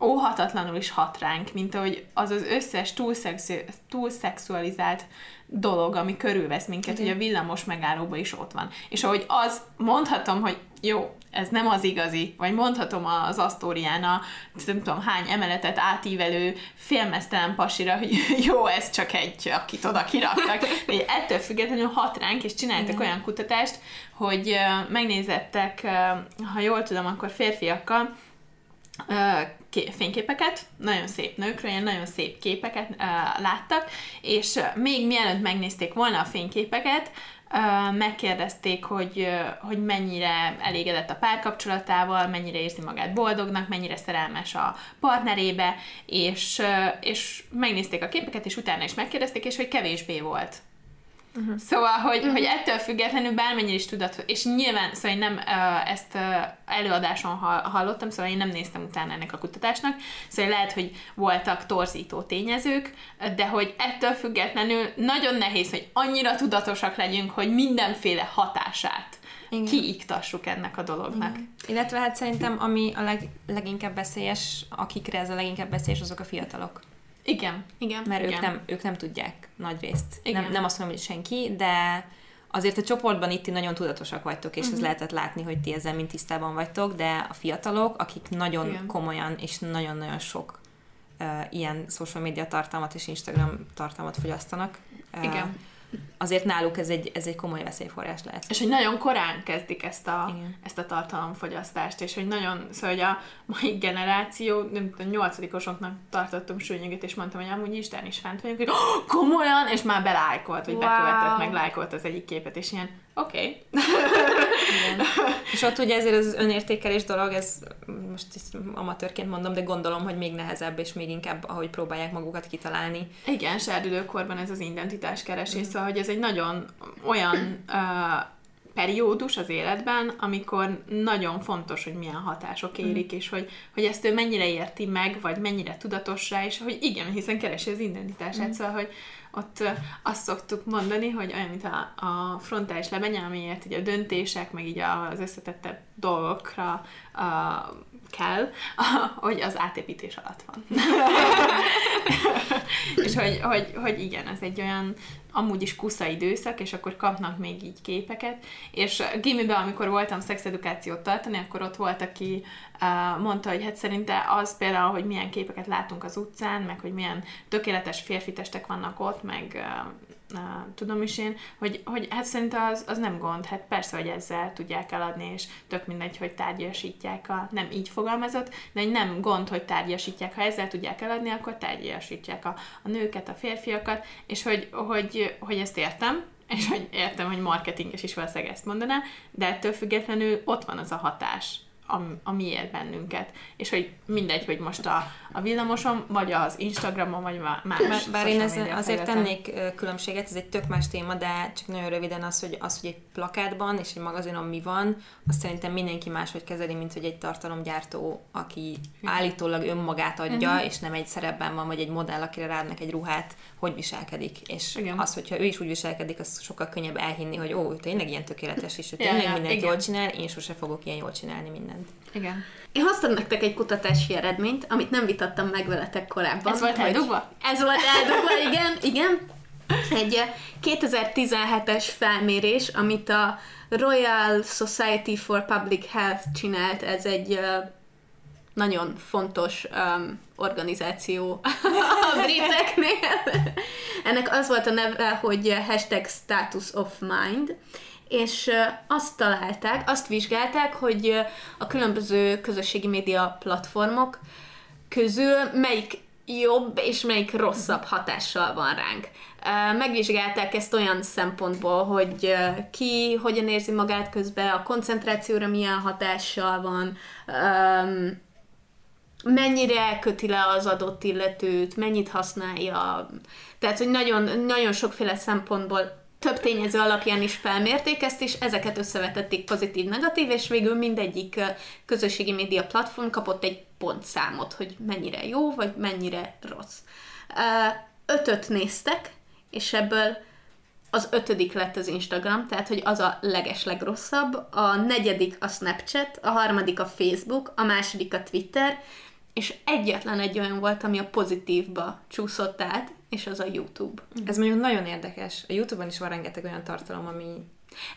óhatatlanul is hat ránk, mint ahogy az az összes túlszexu- túlszexualizált dolog, ami körülvesz minket, hogy a villamos megállóban is ott van. És ahogy az mondhatom, hogy jó, ez nem az igazi, vagy mondhatom az Asztórián a nem tudom hány emeletet átívelő félmeztelen pasira, hogy jó, ez csak egy, akit oda kiraktak. De ettől függetlenül hat ránk, és csináltak Igen. olyan kutatást, hogy megnézettek, ha jól tudom, akkor férfiakkal, fényképeket, nagyon szép nőkről, ilyen nagyon szép képeket láttak, és még mielőtt megnézték volna a fényképeket, megkérdezték, hogy, hogy mennyire elégedett a párkapcsolatával, mennyire érzi magát boldognak, mennyire szerelmes a partnerébe, és, és megnézték a képeket, és utána is megkérdezték, és hogy kevésbé volt Uh-huh. Szóval, hogy, uh-huh. hogy ettől függetlenül bármennyire is tudat, és nyilván, szóval én nem uh, ezt uh, előadáson hallottam, szóval én nem néztem utána ennek a kutatásnak, szóval lehet, hogy voltak torzító tényezők, de hogy ettől függetlenül nagyon nehéz, hogy annyira tudatosak legyünk, hogy mindenféle hatását igen. kiiktassuk ennek a dolognak. Igen. Illetve hát szerintem, ami a leg, leginkább veszélyes, akikre ez a leginkább veszélyes, azok a fiatalok. Igen. Igen. Mert Igen. Ők, nem, ők nem tudják nagy részt. Igen. Nem, nem azt mondom, hogy senki, de azért a csoportban itt nagyon tudatosak vagytok, és uh-huh. ez lehetett látni, hogy ti ezzel mind tisztában vagytok, de a fiatalok, akik nagyon Igen. komolyan és nagyon-nagyon sok uh, ilyen social media tartalmat és Instagram tartalmat fogyasztanak. Uh, Igen azért náluk ez egy, ez egy komoly veszélyforrás lehet. És hogy nagyon korán kezdik ezt a, Igen. ezt a tartalomfogyasztást, és hogy nagyon, szóval hogy a mai generáció, nem tudom, nyolcadikosoknak tartottam súlynyeget, és mondtam, hogy amúgy Isten is fent vagyunk, hogy oh, komolyan, és már belájkolt, vagy wow. bekövetett, meg lájkolt az egyik képet, és ilyen, oké. Okay. és ott ugye ezért az önértékelés dolog, ez most amatőrként mondom, de gondolom, hogy még nehezebb, és még inkább, ahogy próbálják magukat kitalálni. Igen, serdülőkorban ez az identitás keresés, mm. Szóval, hogy ez egy nagyon olyan uh, periódus az életben, amikor nagyon fontos, hogy milyen hatások érik, mm. és hogy, hogy ezt ő mennyire érti meg, vagy mennyire tudatos rá, és hogy igen, hiszen keresi az identitását, mm. szóval, hogy ott azt szoktuk mondani, hogy olyan, mint a, a frontális lebenye, amiért így a döntések, meg így az összetettebb dolgokra a, kell, hogy az átépítés alatt van. és hogy, hogy, hogy igen, ez egy olyan amúgy is kusza időszak, és akkor kapnak még így képeket, és gimiben, amikor voltam szexedukációt tartani, akkor ott volt, aki uh, mondta, hogy hát szerinte az például, hogy milyen képeket látunk az utcán, meg hogy milyen tökéletes férfi testek vannak ott, meg uh, tudom is én, hogy, hogy hát szerinte az, az nem gond, hát persze, hogy ezzel tudják eladni, és tök mindegy, hogy tárgyasítják a, nem így fogalmazott, de nem gond, hogy tárgyasítják, ha ezzel tudják eladni, akkor tárgyasítják a, a nőket, a férfiakat, és hogy, hogy, hogy ezt értem, és hogy értem, hogy marketinges is valószínűleg ezt mondaná, de ettől függetlenül ott van az a hatás, ami ér bennünket. És hogy mindegy, hogy most a, a villamoson, vagy az Instagramon, vagy más Bár, bár én ez, azért tennék különbséget, ez egy tök más téma, de csak nagyon röviden az, hogy, az, hogy egy plakátban és egy magazinon mi van, azt szerintem mindenki máshogy kezeli, mint hogy egy tartalomgyártó, aki állítólag önmagát adja, uh-huh. és nem egy szerepben van, vagy egy modell, akire rádnak egy ruhát, hogy viselkedik. És Igen. az, hogyha ő is úgy viselkedik, az sokkal könnyebb elhinni, hogy ó, ő tényleg ilyen tökéletes, és ő tényleg ja, ja, mindent igen. jól csinál, én sose fogok ilyen jól csinálni mindent. Igen. Én hoztam nektek egy kutatási eredményt, amit nem vitattam meg veletek korábban. Ez volt eldugva? Ez volt eldugva, igen, igen. Egy 2017-es eh, felmérés, amit a Royal Society for Public Health csinált, ez egy nagyon fontos um, organizáció a briteknél. Ennek az volt a neve, hogy hashtag status of mind, és azt találták, azt vizsgálták, hogy a különböző közösségi média platformok közül melyik jobb és melyik rosszabb hatással van ránk. Megvizsgálták ezt olyan szempontból, hogy ki hogyan érzi magát közben, a koncentrációra milyen hatással van, mennyire köti le az adott illetőt, mennyit használja. Tehát, hogy nagyon, nagyon sokféle szempontból több tényező alapján is felmérték ezt, és ezeket összevetették pozitív-negatív, és végül mindegyik közösségi média platform kapott egy pontszámot, hogy mennyire jó, vagy mennyire rossz. Ötöt néztek, és ebből az ötödik lett az Instagram, tehát hogy az a leges a negyedik a Snapchat, a harmadik a Facebook, a második a Twitter, és egyetlen egy olyan volt, ami a pozitívba csúszott át, és az a YouTube. Ez mondjuk nagyon érdekes. A YouTube-on is van rengeteg olyan tartalom, ami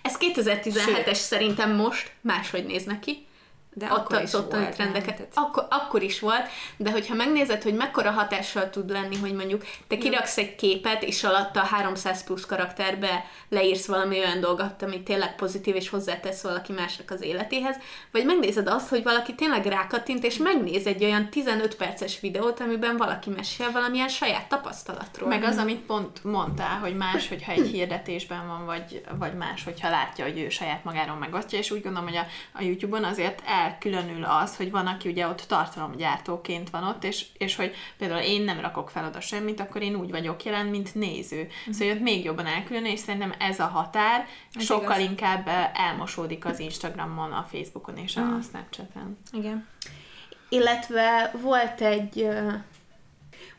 Ez 2017-es szerintem most máshogy néz neki. De ott akkor is ottani volt, trendeket. Tehát- Akkor, akkor is volt, de hogyha megnézed, hogy mekkora hatással tud lenni, hogy mondjuk te kiraksz egy képet, és alatta 300 plusz karakterbe leírsz valami olyan dolgot, ami tényleg pozitív, és hozzátesz valaki másnak az életéhez, vagy megnézed azt, hogy valaki tényleg rákattint, és megnéz egy olyan 15 perces videót, amiben valaki mesél valamilyen saját tapasztalatról. Meg az, amit pont mondtál, hogy más, hogyha egy hirdetésben van, vagy, vagy más, hogyha látja, hogy ő saját magáról megosztja, és úgy gondolom, hogy a, a YouTube-on azért elkülönül az, hogy van, aki ugye ott tartalomgyártóként van ott, és, és hogy például én nem rakok fel oda semmit, akkor én úgy vagyok jelen, mint néző. Szóval ott még jobban elkülönül, és szerintem ez a határ Ez sokkal igaz. inkább eh, elmosódik az Instagramon, a Facebookon és a Snapchaten. Igen. Illetve volt egy ö,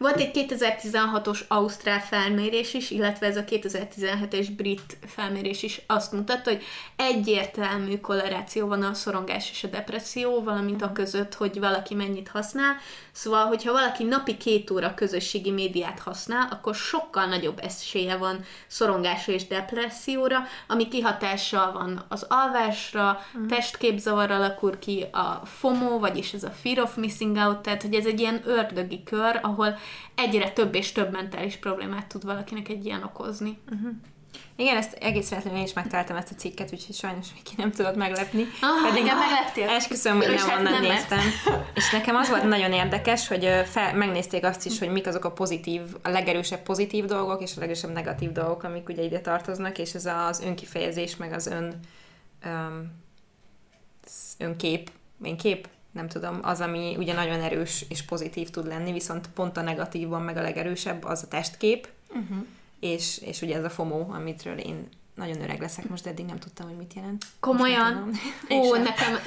volt egy 2016-os Ausztrál felmérés is, illetve ez a 2017-es brit felmérés is azt mutatta, hogy egyértelmű korreláció van a szorongás és a depresszió, valamint a között, hogy valaki mennyit használ. Szóval, hogyha valaki napi két óra közösségi médiát használ, akkor sokkal nagyobb esélye van szorongásra és depresszióra, ami kihatással van az alvásra, testképzavar alakul ki, a FOMO, vagyis ez a Fear of Missing Out, tehát hogy ez egy ilyen ördögi kör, ahol egyre több és több mentális problémát tud valakinek egy ilyen okozni. Igen, ezt egész véletlenül én is megtaláltam ezt a cikket, úgyhogy sajnos még ki nem tudott meglepni. Ah, Pedig engem megleptél. Esküszöm, hogy nem hát onnan nem néztem. És nekem az volt nagyon érdekes, hogy fel, megnézték azt is, hogy mik azok a pozitív, a legerősebb pozitív dolgok, és a legerősebb negatív dolgok, amik ugye ide tartoznak, és ez az önkifejezés, meg az ön sz- önkép, önkép, nem tudom, az, ami ugye nagyon erős és pozitív tud lenni, viszont pont a negatívban meg a legerősebb az a testkép, Uh-huh. és, és ugye ez a FOMO, amitről én nagyon öreg leszek most, de eddig nem tudtam, hogy mit jelent. Komolyan? Ó, nekem,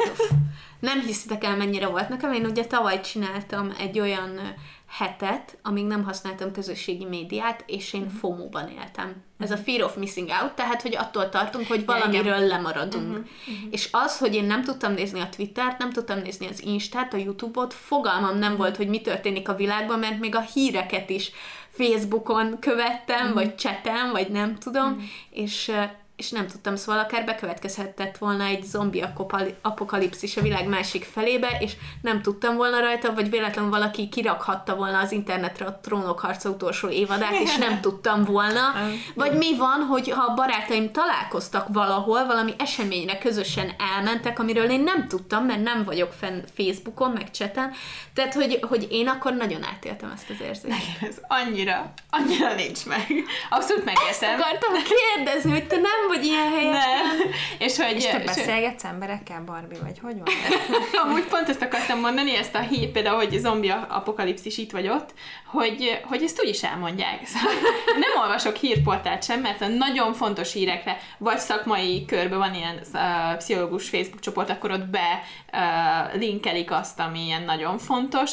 nem hiszitek el, mennyire volt nekem. Én ugye tavaly csináltam egy olyan hetet, amíg nem használtam közösségi médiát, és én Mhm. FOMO-ban éltem. Ez a fear of missing out, tehát, hogy attól tartunk, hogy Ja, igen. valamiről lemaradunk. Mhm, És az, hogy én nem tudtam nézni a Twittert, nem tudtam nézni az Instát, a YouTube-ot, fogalmam Mhm. nem volt, hogy mi történik a világban, mert még a híreket is Facebookon követtem, vagy chatem, vagy nem tudom, és ö, és nem tudtam, szóval akár bekövetkezhetett volna egy zombi apokalipszis a világ másik felébe, és nem tudtam volna rajta, vagy véletlenül valaki kirakhatta volna az internetre a Trónok harca utolsó évadát, és nem tudtam volna. Vagy mi van, hogy ha a barátaim találkoztak valahol, valami eseményre közösen elmentek, amiről én nem tudtam, mert nem vagyok fenn Facebookon, meg cseten, tehát, hogy, hogy én akkor nagyon átéltem ezt az érzést. Nekem ez annyira, annyira nincs meg. Abszolút Ezt megértem. akartam kérdezni, hogy te nem vagy ilyen helyes. Nem. És hogy... És te beszélgetsz emberekkel, Barbie, vagy hogy van? Amúgy pont ezt akartam mondani, ezt a hír, például, hogy zombi apokalipszis itt vagy ott, hogy, hogy ezt úgy is elmondják. Szóval nem olvasok hírportált sem, mert a nagyon fontos hírekre, vagy szakmai körben van ilyen uh, pszichológus Facebook csoport, akkor ott be uh, linkelik azt, ami ilyen nagyon fontos,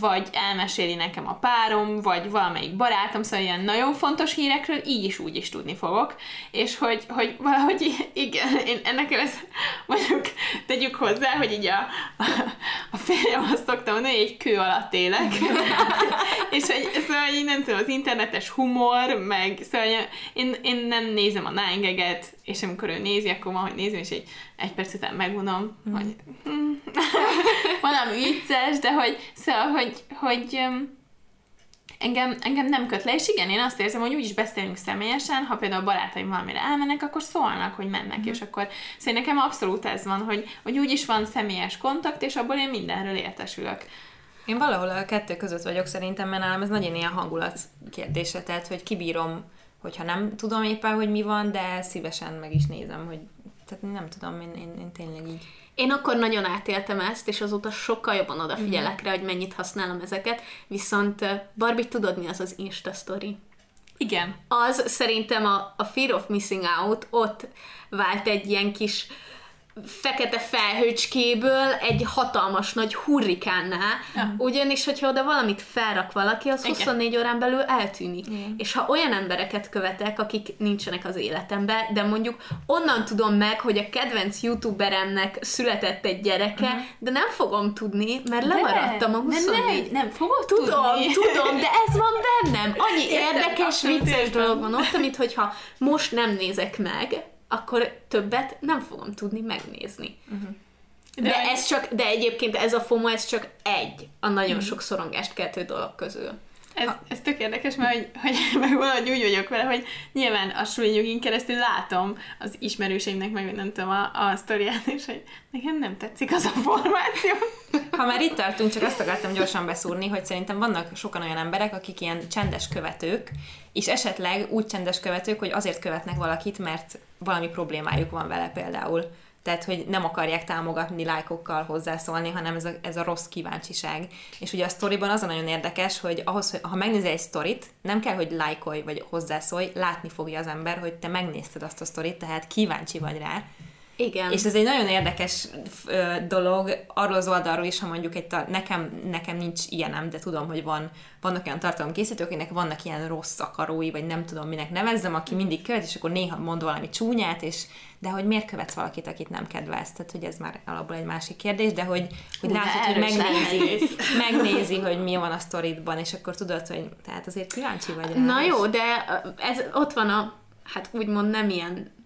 vagy elmeséli nekem a párom, vagy valamelyik barátom, szóval ilyen nagyon fontos hírekről így is úgy is tudni fogok, és hogy, hogy valahogy igen, én ennek ez mondjuk tegyük hozzá, hogy így a, a férjem azt szokta mondani, hogy egy kő alatt élek, és hogy szóval így nem tudom, az internetes humor, meg szóval én, én nem nézem a náingeget, és amikor ő nézi, akkor van, hogy nézem, és egy, egy perc után megunom, mm. hogy hm, valami vicces, de hogy szóval, hogy, hogy um, engem, engem nem köt le, és igen, én azt érzem, hogy úgyis beszélünk személyesen, ha például a barátaim valamire elmennek, akkor szólnak, hogy mennek, mm. és akkor szóval nekem abszolút ez van, hogy, hogy úgyis van személyes kontakt, és abból én mindenről értesülök. Én valahol a kettő között vagyok szerintem, mert nálam ez nagyon ilyen hangulat kérdése, tehát hogy kibírom, hogyha nem tudom éppen, hogy mi van, de szívesen meg is nézem, hogy tehát nem tudom, én, én, én tényleg így. Én akkor nagyon átéltem ezt, és azóta sokkal jobban odafigyelek rá, hogy mennyit használom ezeket, viszont uh, Barbie, tudod mi az az Insta Story? Igen. Az szerintem a, a Fear of Missing Out ott vált egy ilyen kis fekete felhőcskéből egy hatalmas nagy hurrikánná, Ja. ugyanis, hogyha oda valamit felrak valaki, az Igen. 24 órán belül eltűnik. Igen. És ha olyan embereket követek, akik nincsenek az életemben, de mondjuk onnan tudom meg, hogy a kedvenc youtuberemnek született egy gyereke, uh-huh. de nem fogom tudni, mert lemaradtam a De 24 nem, nem fogod Tudom, tudni. tudom, de ez van bennem. Annyi érdekes, vicces dolog van ott, amit hogyha most nem nézek meg, akkor többet nem fogom tudni megnézni. Uh-huh. De, de ez csak, de egyébként ez a FOMO, ez csak egy a nagyon uh-huh. sok szorongást keltő dolog közül. Ez, ez tök érdekes, mert hogy, hogy meg valahogy úgy vagyok vele, hogy nyilván a súlynyugin keresztül látom az ismerőseimnek, meg nem tudom, a, a sztoriát, és hogy nekem nem tetszik az a formáció. Ha már itt tartunk, csak azt akartam gyorsan beszúrni, hogy szerintem vannak sokan olyan emberek, akik ilyen csendes követők, és esetleg úgy csendes követők, hogy azért követnek valakit, mert valami problémájuk van vele például tehát hogy nem akarják támogatni lájkokkal hozzászólni, hanem ez a, ez a rossz kíváncsiság. És ugye a sztoriban az a nagyon érdekes, hogy ahhoz, hogy ha megnézel egy sztorit, nem kell, hogy lájkolj vagy hozzászólj, látni fogja az ember, hogy te megnézted azt a sztorit, tehát kíváncsi vagy rá. Igen. És ez egy nagyon érdekes ö, dolog arról az oldalról is, ha mondjuk egy tar- nekem, nekem nincs ilyenem, de tudom, hogy van, vannak olyan tartalomkészítők, akinek vannak ilyen rossz akarói, vagy nem tudom minek nevezzem, aki mindig követ, és akkor néha mond valami csúnyát, és de hogy miért követsz valakit, akit nem kedvelsz, tehát hogy ez már alapból egy másik kérdés, de hogy, hogy látod, hogy megnézi, megnézi, hogy mi van a sztoridban, és akkor tudod, hogy tehát azért kíváncsi vagy rá. Na jó, de ez ott van a, hát úgymond nem ilyen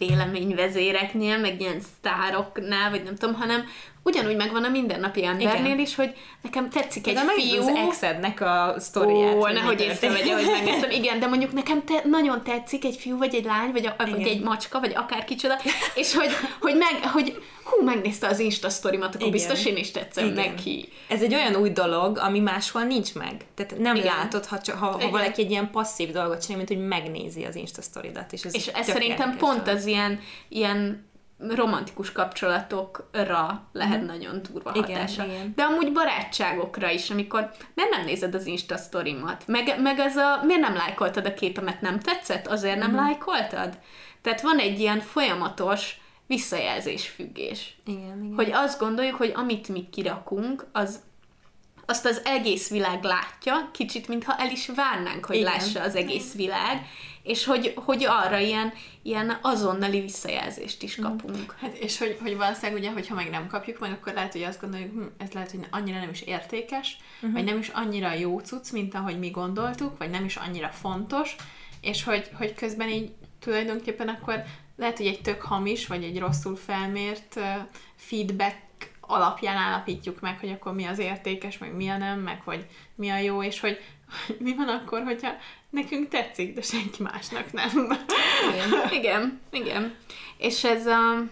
véleményvezéreknél, meg ilyen sztároknál, vagy nem tudom, hanem ugyanúgy megvan a mindennapi embernél is, hogy nekem tetszik egy de fiú. az exednek a sztoriát. Ó, nehogy észrevegye, hogy megnéztem. Igen, de mondjuk nekem te, nagyon tetszik egy fiú, vagy egy lány, vagy, a, vagy egy macska, vagy akár kicsoda, és hogy, hogy, meg, hogy hú, megnézte az Insta sztorimat, akkor Igen. biztos én is tetszem Igen. neki. Ez egy olyan új dolog, ami máshol nincs meg. Tehát nem Igen. látod, ha, ha, ha valaki egy ilyen passzív dolgot csinál, mint hogy megnézi az Insta sztoridat. És ez, és ez szerintem pont dolog. az ilyen, ilyen romantikus kapcsolatokra lehet mm. nagyon durva igen, hatása. Igen. De amúgy barátságokra is, amikor miért nem nézed az Insta sztorimat? Meg, meg ez a, miért nem lájkoltad a képemet, nem tetszett? Azért nem mm. lájkoltad? Tehát van egy ilyen folyamatos visszajelzés függés. Igen, igen. Hogy azt gondoljuk, hogy amit mi kirakunk, az azt az egész világ látja, kicsit, mintha el is várnánk, hogy Igen. lássa az egész világ, és hogy, hogy arra ilyen, ilyen azonnali visszajelzést is kapunk. Hát és hogy, hogy valószínűleg ugye, hogyha meg nem kapjuk meg, akkor lehet, hogy azt gondoljuk, hm, ez lehet, hogy annyira nem is értékes, uh-huh. vagy nem is annyira jó cucc, mint ahogy mi gondoltuk, vagy nem is annyira fontos, és hogy, hogy közben így tulajdonképpen akkor lehet, hogy egy tök hamis, vagy egy rosszul felmért uh, feedback alapján állapítjuk meg, hogy akkor mi az értékes, meg mi a nem, meg hogy mi a jó, és hogy mi van akkor, hogyha nekünk tetszik, de senki másnak nem. Igen, igen. igen. És ez a...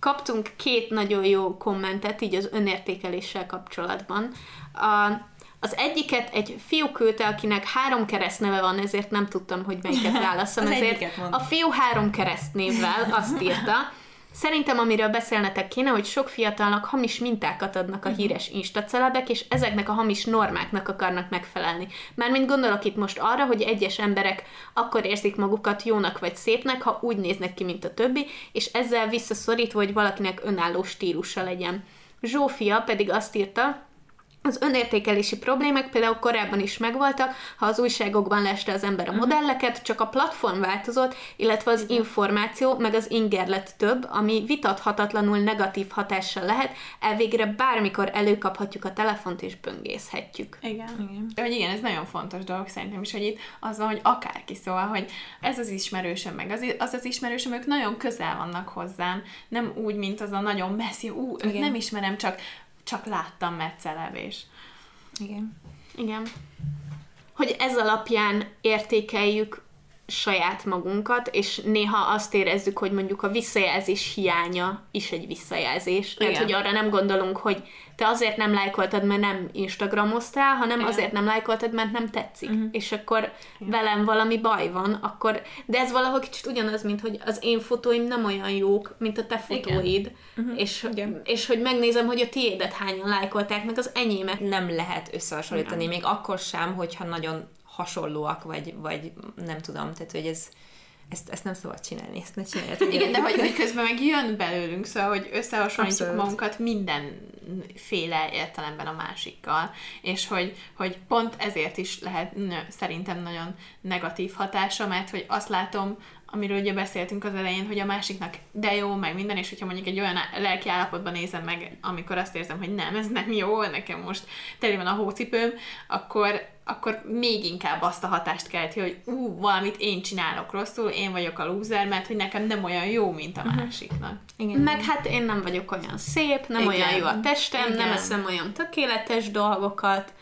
Kaptunk két nagyon jó kommentet így az önértékeléssel kapcsolatban. A, az egyiket egy fiú küldte, akinek három keresztneve van, ezért nem tudtam, hogy melyiket válaszol. ezért a fiú három keresztnévvel azt írta, Szerintem, amiről beszélnetek kéne, hogy sok fiatalnak hamis mintákat adnak a mhm. híres instacelebek, és ezeknek a hamis normáknak akarnak megfelelni. Mármint gondolok itt most arra, hogy egyes emberek akkor érzik magukat jónak vagy szépnek, ha úgy néznek ki, mint a többi, és ezzel visszaszorítva, hogy valakinek önálló stílusa legyen. Zsófia pedig azt írta, az önértékelési problémák például korábban is megvoltak, ha az újságokban leste az ember a mhm. modelleket, csak a platform változott, illetve az információ, meg az ingerlet több, ami vitathatatlanul negatív hatással lehet, elvégre bármikor előkaphatjuk a telefont és böngészhetjük. Igen. igen. Hogy igen, ez nagyon fontos dolog szerintem is, hogy itt az van, hogy akárki szóval, hogy ez az ismerősöm, meg az az, az ismerősöm, ők nagyon közel vannak hozzám, nem úgy, mint az a nagyon messzi, ú, ők nem ismerem, csak csak láttam, mert celebés. Igen. Igen. Hogy ez alapján értékeljük saját magunkat, és néha azt érezzük, hogy mondjuk a visszajelzés hiánya is egy visszajelzés. Tehát, Igen. hogy arra nem gondolunk, hogy te azért nem lájkoltad, mert nem Instagramoztál, hanem Igen. azért nem lájkoltad, mert nem tetszik. Uh-huh. És akkor Igen. velem valami baj van, akkor... De ez valahogy kicsit ugyanaz, mint hogy az én fotóim nem olyan jók, mint a te fotóid. Uh-huh. És, Igen. és hogy megnézem, hogy a tiédet hányan lájkolták, meg az enyémet. Nem lehet összehasonlítani, Igen. még akkor sem, hogyha nagyon hasonlóak, vagy, vagy nem tudom, tehát hogy ez, ezt, ezt nem szabad csinálni, ezt ne csináljátok. Igen, de hogy, hogy közben meg jön belőlünk, szóval, hogy összehasonlítjuk Abszolút. magunkat mindenféle értelemben a másikkal, és hogy, hogy pont ezért is lehet szerintem nagyon negatív hatása, mert hogy azt látom, amiről ugye beszéltünk az elején, hogy a másiknak de jó, meg minden, és hogyha mondjuk egy olyan lelki állapotban nézem meg, amikor azt érzem, hogy nem, ez nem jó, nekem most teli van a hócipőm, akkor akkor még inkább azt a hatást kelti, hogy ú, valamit én csinálok rosszul, én vagyok a lúzer, mert hogy nekem nem olyan jó, mint a másiknak. Igen. Meg hát én nem vagyok olyan szép, nem Igen. olyan jó a testem, Igen. nem eszem olyan tökéletes dolgokat.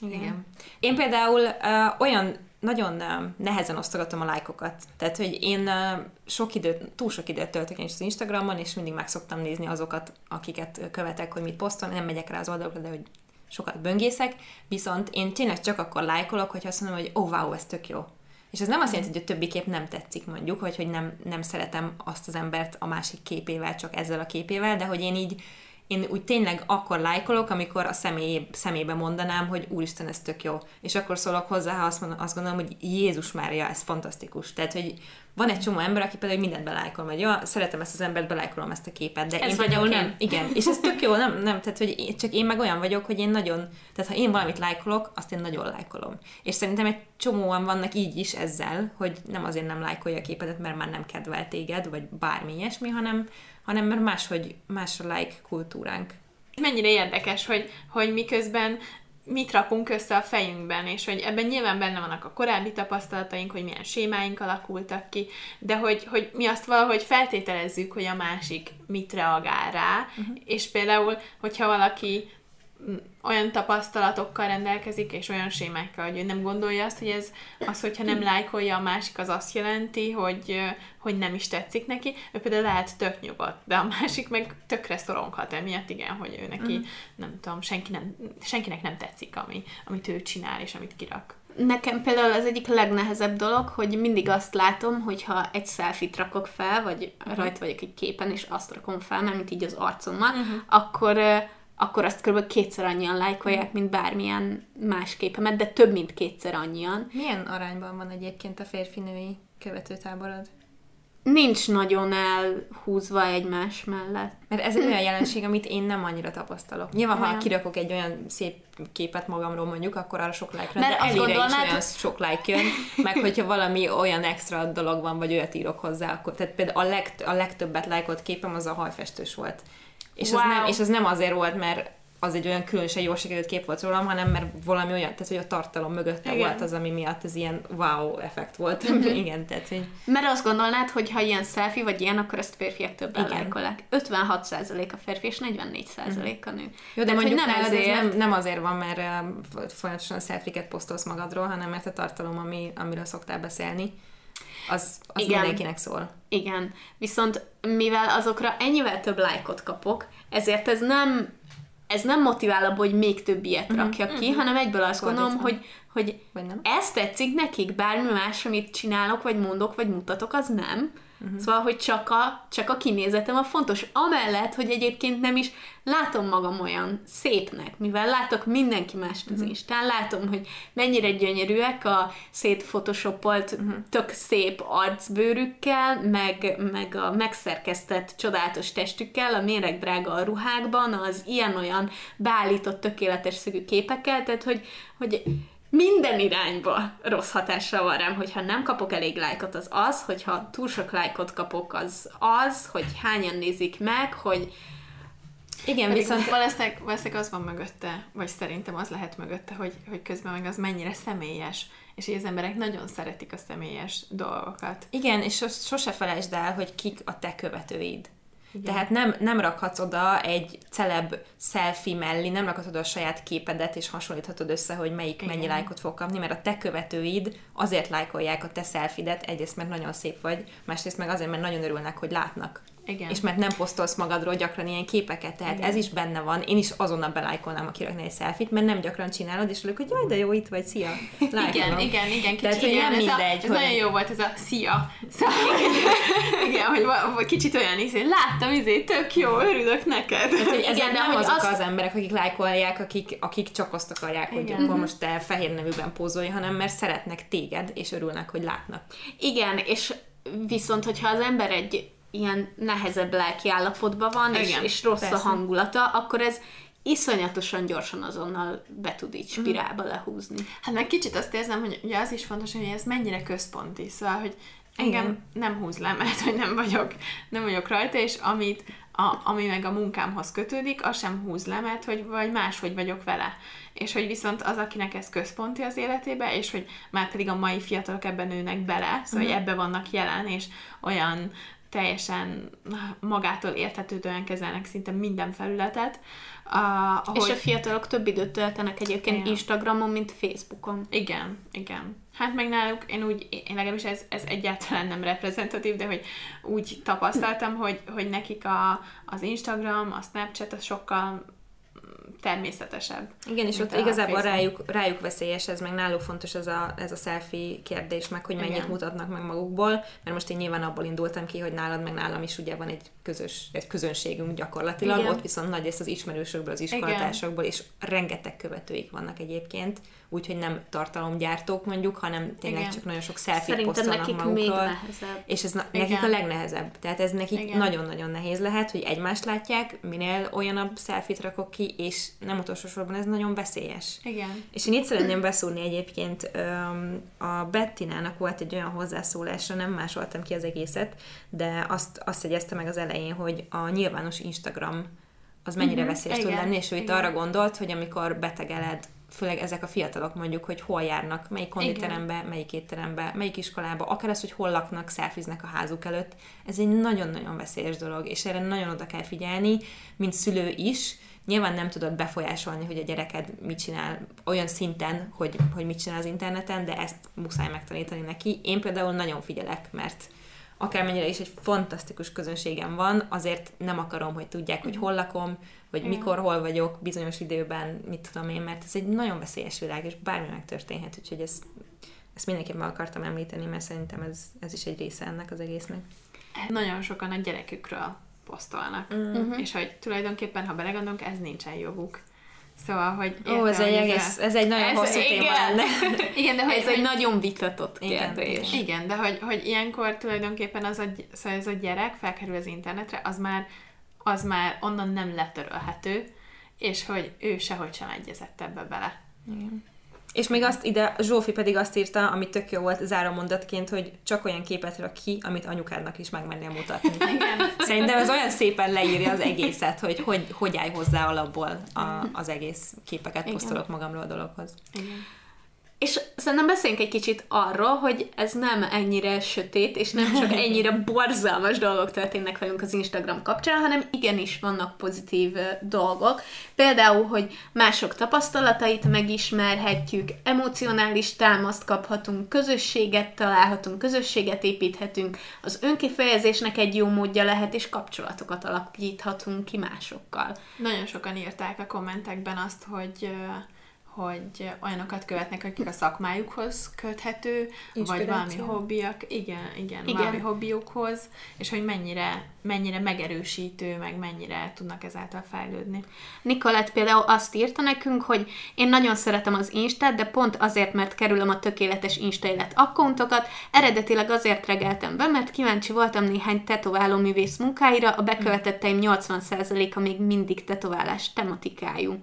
Igen. Igen. Én például uh, olyan nagyon uh, nehezen osztogatom a lájkokat. Tehát, hogy én uh, sok időt, túl sok időt töltök én is az Instagramon, és mindig meg szoktam nézni azokat, akiket követek, hogy mit posztol. Nem megyek rá az oldalakra, de hogy sokat böngészek. Viszont én tényleg csak akkor lájkolok, hogyha azt mondom, hogy oh, wow, ez tök jó. És ez nem azt jelenti, hogy a többi kép nem tetszik mondjuk, vagy hogy nem, nem szeretem azt az embert a másik képével, csak ezzel a képével, de hogy én így én úgy tényleg akkor lájkolok, amikor a személy, szemébe mondanám, hogy úristen, ez tök jó. És akkor szólok hozzá, ha azt, mondom, azt gondolom, hogy Jézus Mária, ez fantasztikus. Tehát, hogy van egy csomó ember, aki például mindent belájkol, vagy ja, szeretem ezt az embert, belájkolom ezt a képet, de Ez én vagyok én. nem. Igen, és ez tök jó, nem, nem, tehát, hogy én, csak én meg olyan vagyok, hogy én nagyon, tehát ha én valamit lájkolok, azt én nagyon lájkolom. És szerintem egy csomóan vannak így is ezzel, hogy nem azért nem lájkolja a képedet, mert már nem kedvel téged, vagy bármi ilyesmi, hanem, hanem mert máshogy, más a like kultúránk. Mennyire érdekes, hogy, hogy miközben mit rakunk össze a fejünkben, és hogy ebben nyilván benne vannak a korábbi tapasztalataink, hogy milyen sémáink alakultak ki, de hogy, hogy mi azt valahogy feltételezzük, hogy a másik mit reagál rá, uh-huh. és például, hogyha valaki olyan tapasztalatokkal rendelkezik, és olyan sémákkal, hogy ő nem gondolja azt, hogy ez az, hogyha nem lájkolja a másik, az azt jelenti, hogy, hogy nem is tetszik neki. Ő például lehet tök nyugodt, de a másik meg tökre szoronghat emiatt, igen, hogy ő neki, mm. nem tudom, senki nem, senkinek nem tetszik, ami, amit ő csinál, és amit kirak. Nekem például az egyik legnehezebb dolog, hogy mindig azt látom, hogy ha egy selfit rakok fel, vagy rajta vagyok egy képen, és azt rakom fel, nem mint így az arcommal, uh-huh. akkor akkor azt kb. kétszer annyian lájkolják, mint bármilyen más képemet, de több mint kétszer annyian. Milyen arányban van egyébként a férfinői követőtáborod? Nincs nagyon elhúzva egymás mellett. Mert ez egy olyan jelenség, amit én nem annyira tapasztalok. Nyilván, ha kirakok egy olyan szép képet magamról mondjuk, akkor arra sok like jön, de azt is gondolnád, olyan sok like jön, meg hogyha valami olyan extra dolog van, vagy olyat írok hozzá, akkor tehát például a, legt, a legtöbbet lájkolt képem az a hajfestős volt. És, Wow. az nem, és az nem azért volt, mert az egy olyan különösen jól sikerült kép volt rólam, hanem mert valami olyan, tehát hogy a tartalom mögötte Igen. volt az, ami miatt ez ilyen wow effekt volt. Mhm. Igen, tehát hogy Mert azt gondolnád, hogy ha ilyen selfie vagy ilyen, akkor ezt férfiak többen Igen. lájkolják. 56% a férfi, és 44% a nő. Jó, de Tehát, mondjuk nem nálad ez ezért- nem, nem azért van, mert um, folyamatosan szelfiket posztolsz magadról, hanem mert a tartalom, ami, amiről szoktál beszélni, az, az Igen. mindenkinek szól. Igen, viszont mivel azokra ennyivel több lájkot kapok, ezért ez nem ez nem motivál abba, hogy még több ilyet uh-huh, rakjak ki, hanem egyből azt gondolom, Fordítva. hogy, hogy nem? ez tetszik nekik, bármi más, amit csinálok, vagy mondok, vagy mutatok, az nem. Uh-huh. Szóval, hogy csak a, csak a kinézetem a fontos. Amellett, hogy egyébként nem is látom magam olyan szépnek, mivel látok mindenki mást az Instán, látom, hogy mennyire gyönyörűek a szétphotoshopolt, uh-huh. tök szép arcbőrükkel, meg, meg a megszerkesztett csodálatos testükkel, a méreg drága a ruhákban, az ilyen-olyan beállított tökéletes szögű képekkel, tehát hogy, hogy minden irányba rossz hatással van rám, hogyha nem kapok elég lájkot, az az, hogyha túl sok lájkot kapok, az az, hogy hányan nézik meg, hogy Igen, Pedig viszont valószínűleg, valószínűleg az van mögötte, vagy szerintem az lehet mögötte, hogy, hogy közben meg az mennyire személyes, és hogy az emberek nagyon szeretik a személyes dolgokat. Igen, és sos, sose felejtsd el, hogy kik a te követőid. Igen. Tehát nem, nem rakhatsz oda egy celeb selfie mellé, nem rakhatod oda a saját képedet, és hasonlíthatod össze, hogy melyik Igen. mennyi lájkot fog kapni, mert a te követőid azért lájkolják a te selfidet, egyrészt mert nagyon szép vagy, másrészt meg azért, mert nagyon örülnek, hogy látnak. Igen. És mert nem posztolsz magadról gyakran ilyen képeket, tehát Igen. ez is benne van. Én is azonnal belájkolnám, aki rakna egy selfit, mert nem gyakran csinálod, és ők, hogy jaj, de jó, itt vagy, szia. Igen, Lájkolom. igen, igen, kicsit Tehát, hogy ilyen, nem ez, a, ez hogy- nagyon jó volt ez a szia. Szóval, igen, hogy va- kicsit olyan izé, láttam izé, tök jó, örülök neked. Tehát, hogy Igen, de nem hogy azok azt- az emberek, akik lájkolják, akik, akik csak azt akarják, hogy Igen. akkor most te fehér nevűben pózolj, hanem mert szeretnek téged, és örülnek, hogy látnak. Igen, és viszont, hogyha az ember egy ilyen nehezebb lelki állapotban van, és, Igen, és rossz persze. a hangulata, akkor ez iszonyatosan gyorsan azonnal be tud így spirálba lehúzni. Hát meg kicsit azt érzem, hogy ugye az is fontos, hogy ez mennyire központi, szóval, hogy engem Igen. nem húz le, mert hogy nem vagyok, nem vagyok rajta, és amit, a, ami meg a munkámhoz kötődik, az sem húz le, mert hogy vagy máshogy vagyok vele. És hogy viszont az, akinek ez központi az életébe, és hogy már pedig a mai fiatalok ebben nőnek bele, szóval uh-huh. hogy mhm. ebbe vannak jelen, és olyan teljesen magától értetődően kezelnek szinte minden felületet. Ahogy... És a fiatalok több időt töltenek egyébként igen. Instagramon, mint Facebookon. Igen, igen. Hát meg náluk, én úgy, én legalábbis ez, ez egyáltalán nem reprezentatív, de hogy úgy tapasztaltam, hogy, hogy nekik a, az Instagram, a Snapchat az sokkal természetesebb. Igen, és ott igazából rájuk, rájuk veszélyes, ez meg náluk fontos ez a, ez a selfie kérdés, meg hogy mennyit Igen. mutatnak meg magukból, mert most én nyilván abból indultam ki, hogy nálad meg nálam is ugye van egy közös, egy közönségünk gyakorlatilag, Igen. ott viszont nagy ezt az ismerősökből, az iskolatársakból, és rengeteg követőik vannak egyébként, úgyhogy nem tartalomgyártók mondjuk, hanem tényleg Igen. csak nagyon sok selfie posztolnak nekik magukról. Még nehezebb. És ez na- nekik a legnehezebb. Tehát ez nekik Igen. nagyon-nagyon nehéz lehet, hogy egymást látják, minél olyanabb selfie rakok ki, és nem utolsó sorban ez nagyon veszélyes. Igen. És én itt szeretném beszúrni egyébként a Bettinának volt egy olyan hozzászólása, nem másoltam ki az egészet, de azt, azt jegyezte meg az elején, hogy a nyilvános Instagram az mennyire uh-huh, veszélyes tud lenni, és ő itt arra gondolt, hogy amikor betegeled főleg ezek a fiatalok mondjuk, hogy hol járnak, melyik konditerembe, melyik étterembe, melyik iskolába, akár az, hogy hol laknak, szelfiznek a házuk előtt. Ez egy nagyon-nagyon veszélyes dolog, és erre nagyon oda kell figyelni, mint szülő is. Nyilván nem tudod befolyásolni, hogy a gyereked mit csinál olyan szinten, hogy, hogy mit csinál az interneten, de ezt muszáj megtanítani neki. Én például nagyon figyelek, mert akármennyire is egy fantasztikus közönségem van, azért nem akarom, hogy tudják, hogy hol lakom, vagy mikor, hol vagyok, bizonyos időben, mit tudom én, mert ez egy nagyon veszélyes világ, és bármi megtörténhet, úgyhogy ezt, ezt mindenképpen akartam említeni, mert szerintem ez, ez is egy része ennek az egésznek. Nagyon sokan a gyerekükről posztolnak, mm-hmm. és hogy tulajdonképpen, ha belegondolunk, ez nincsen joguk. Szóval, hogy... Értem, Ó, ez egy, egész, ez egy nagyon ez, hosszú igen. téma lenne. Igen, de hogy ez egy nagyon vitatott kérdés. Igen, igen de hogy, hogy ilyenkor tulajdonképpen az a, szóval ez a gyerek felkerül az internetre, az már, az már onnan nem letörölhető, és hogy ő sehogy sem egyezett ebbe bele. Igen. És még azt ide, Zsófi pedig azt írta, ami tök jó volt zárómondatként, hogy csak olyan képet rak ki, amit anyukádnak is megmennél mutatni. Igen. Szerintem ez olyan szépen leírja az egészet, hogy hogy, hogy állj hozzá alapból a, az egész képeket posztolok magamról a dologhoz. Igen. És szerintem beszéljünk egy kicsit arról, hogy ez nem ennyire sötét, és nem csak ennyire borzalmas dolgok történnek velünk az Instagram kapcsán, hanem igenis vannak pozitív dolgok. Például, hogy mások tapasztalatait megismerhetjük, emocionális támaszt kaphatunk, közösséget találhatunk, közösséget építhetünk, az önkifejezésnek egy jó módja lehet, és kapcsolatokat alakíthatunk ki másokkal. Nagyon sokan írták a kommentekben azt, hogy hogy olyanokat követnek, akik a szakmájukhoz köthető, vagy valami hobbiak, igen, igen, igen, valami hobbiukhoz, és hogy mennyire, mennyire megerősítő, meg mennyire tudnak ezáltal fejlődni. Nikolett például azt írta nekünk, hogy én nagyon szeretem az Instát, de pont azért, mert kerülöm a tökéletes Insta élet akkontokat, eredetileg azért regeltem be, mert kíváncsi voltam néhány tetováló művész munkáira, a bekövetetteim 80%-a még mindig tetoválás tematikájú.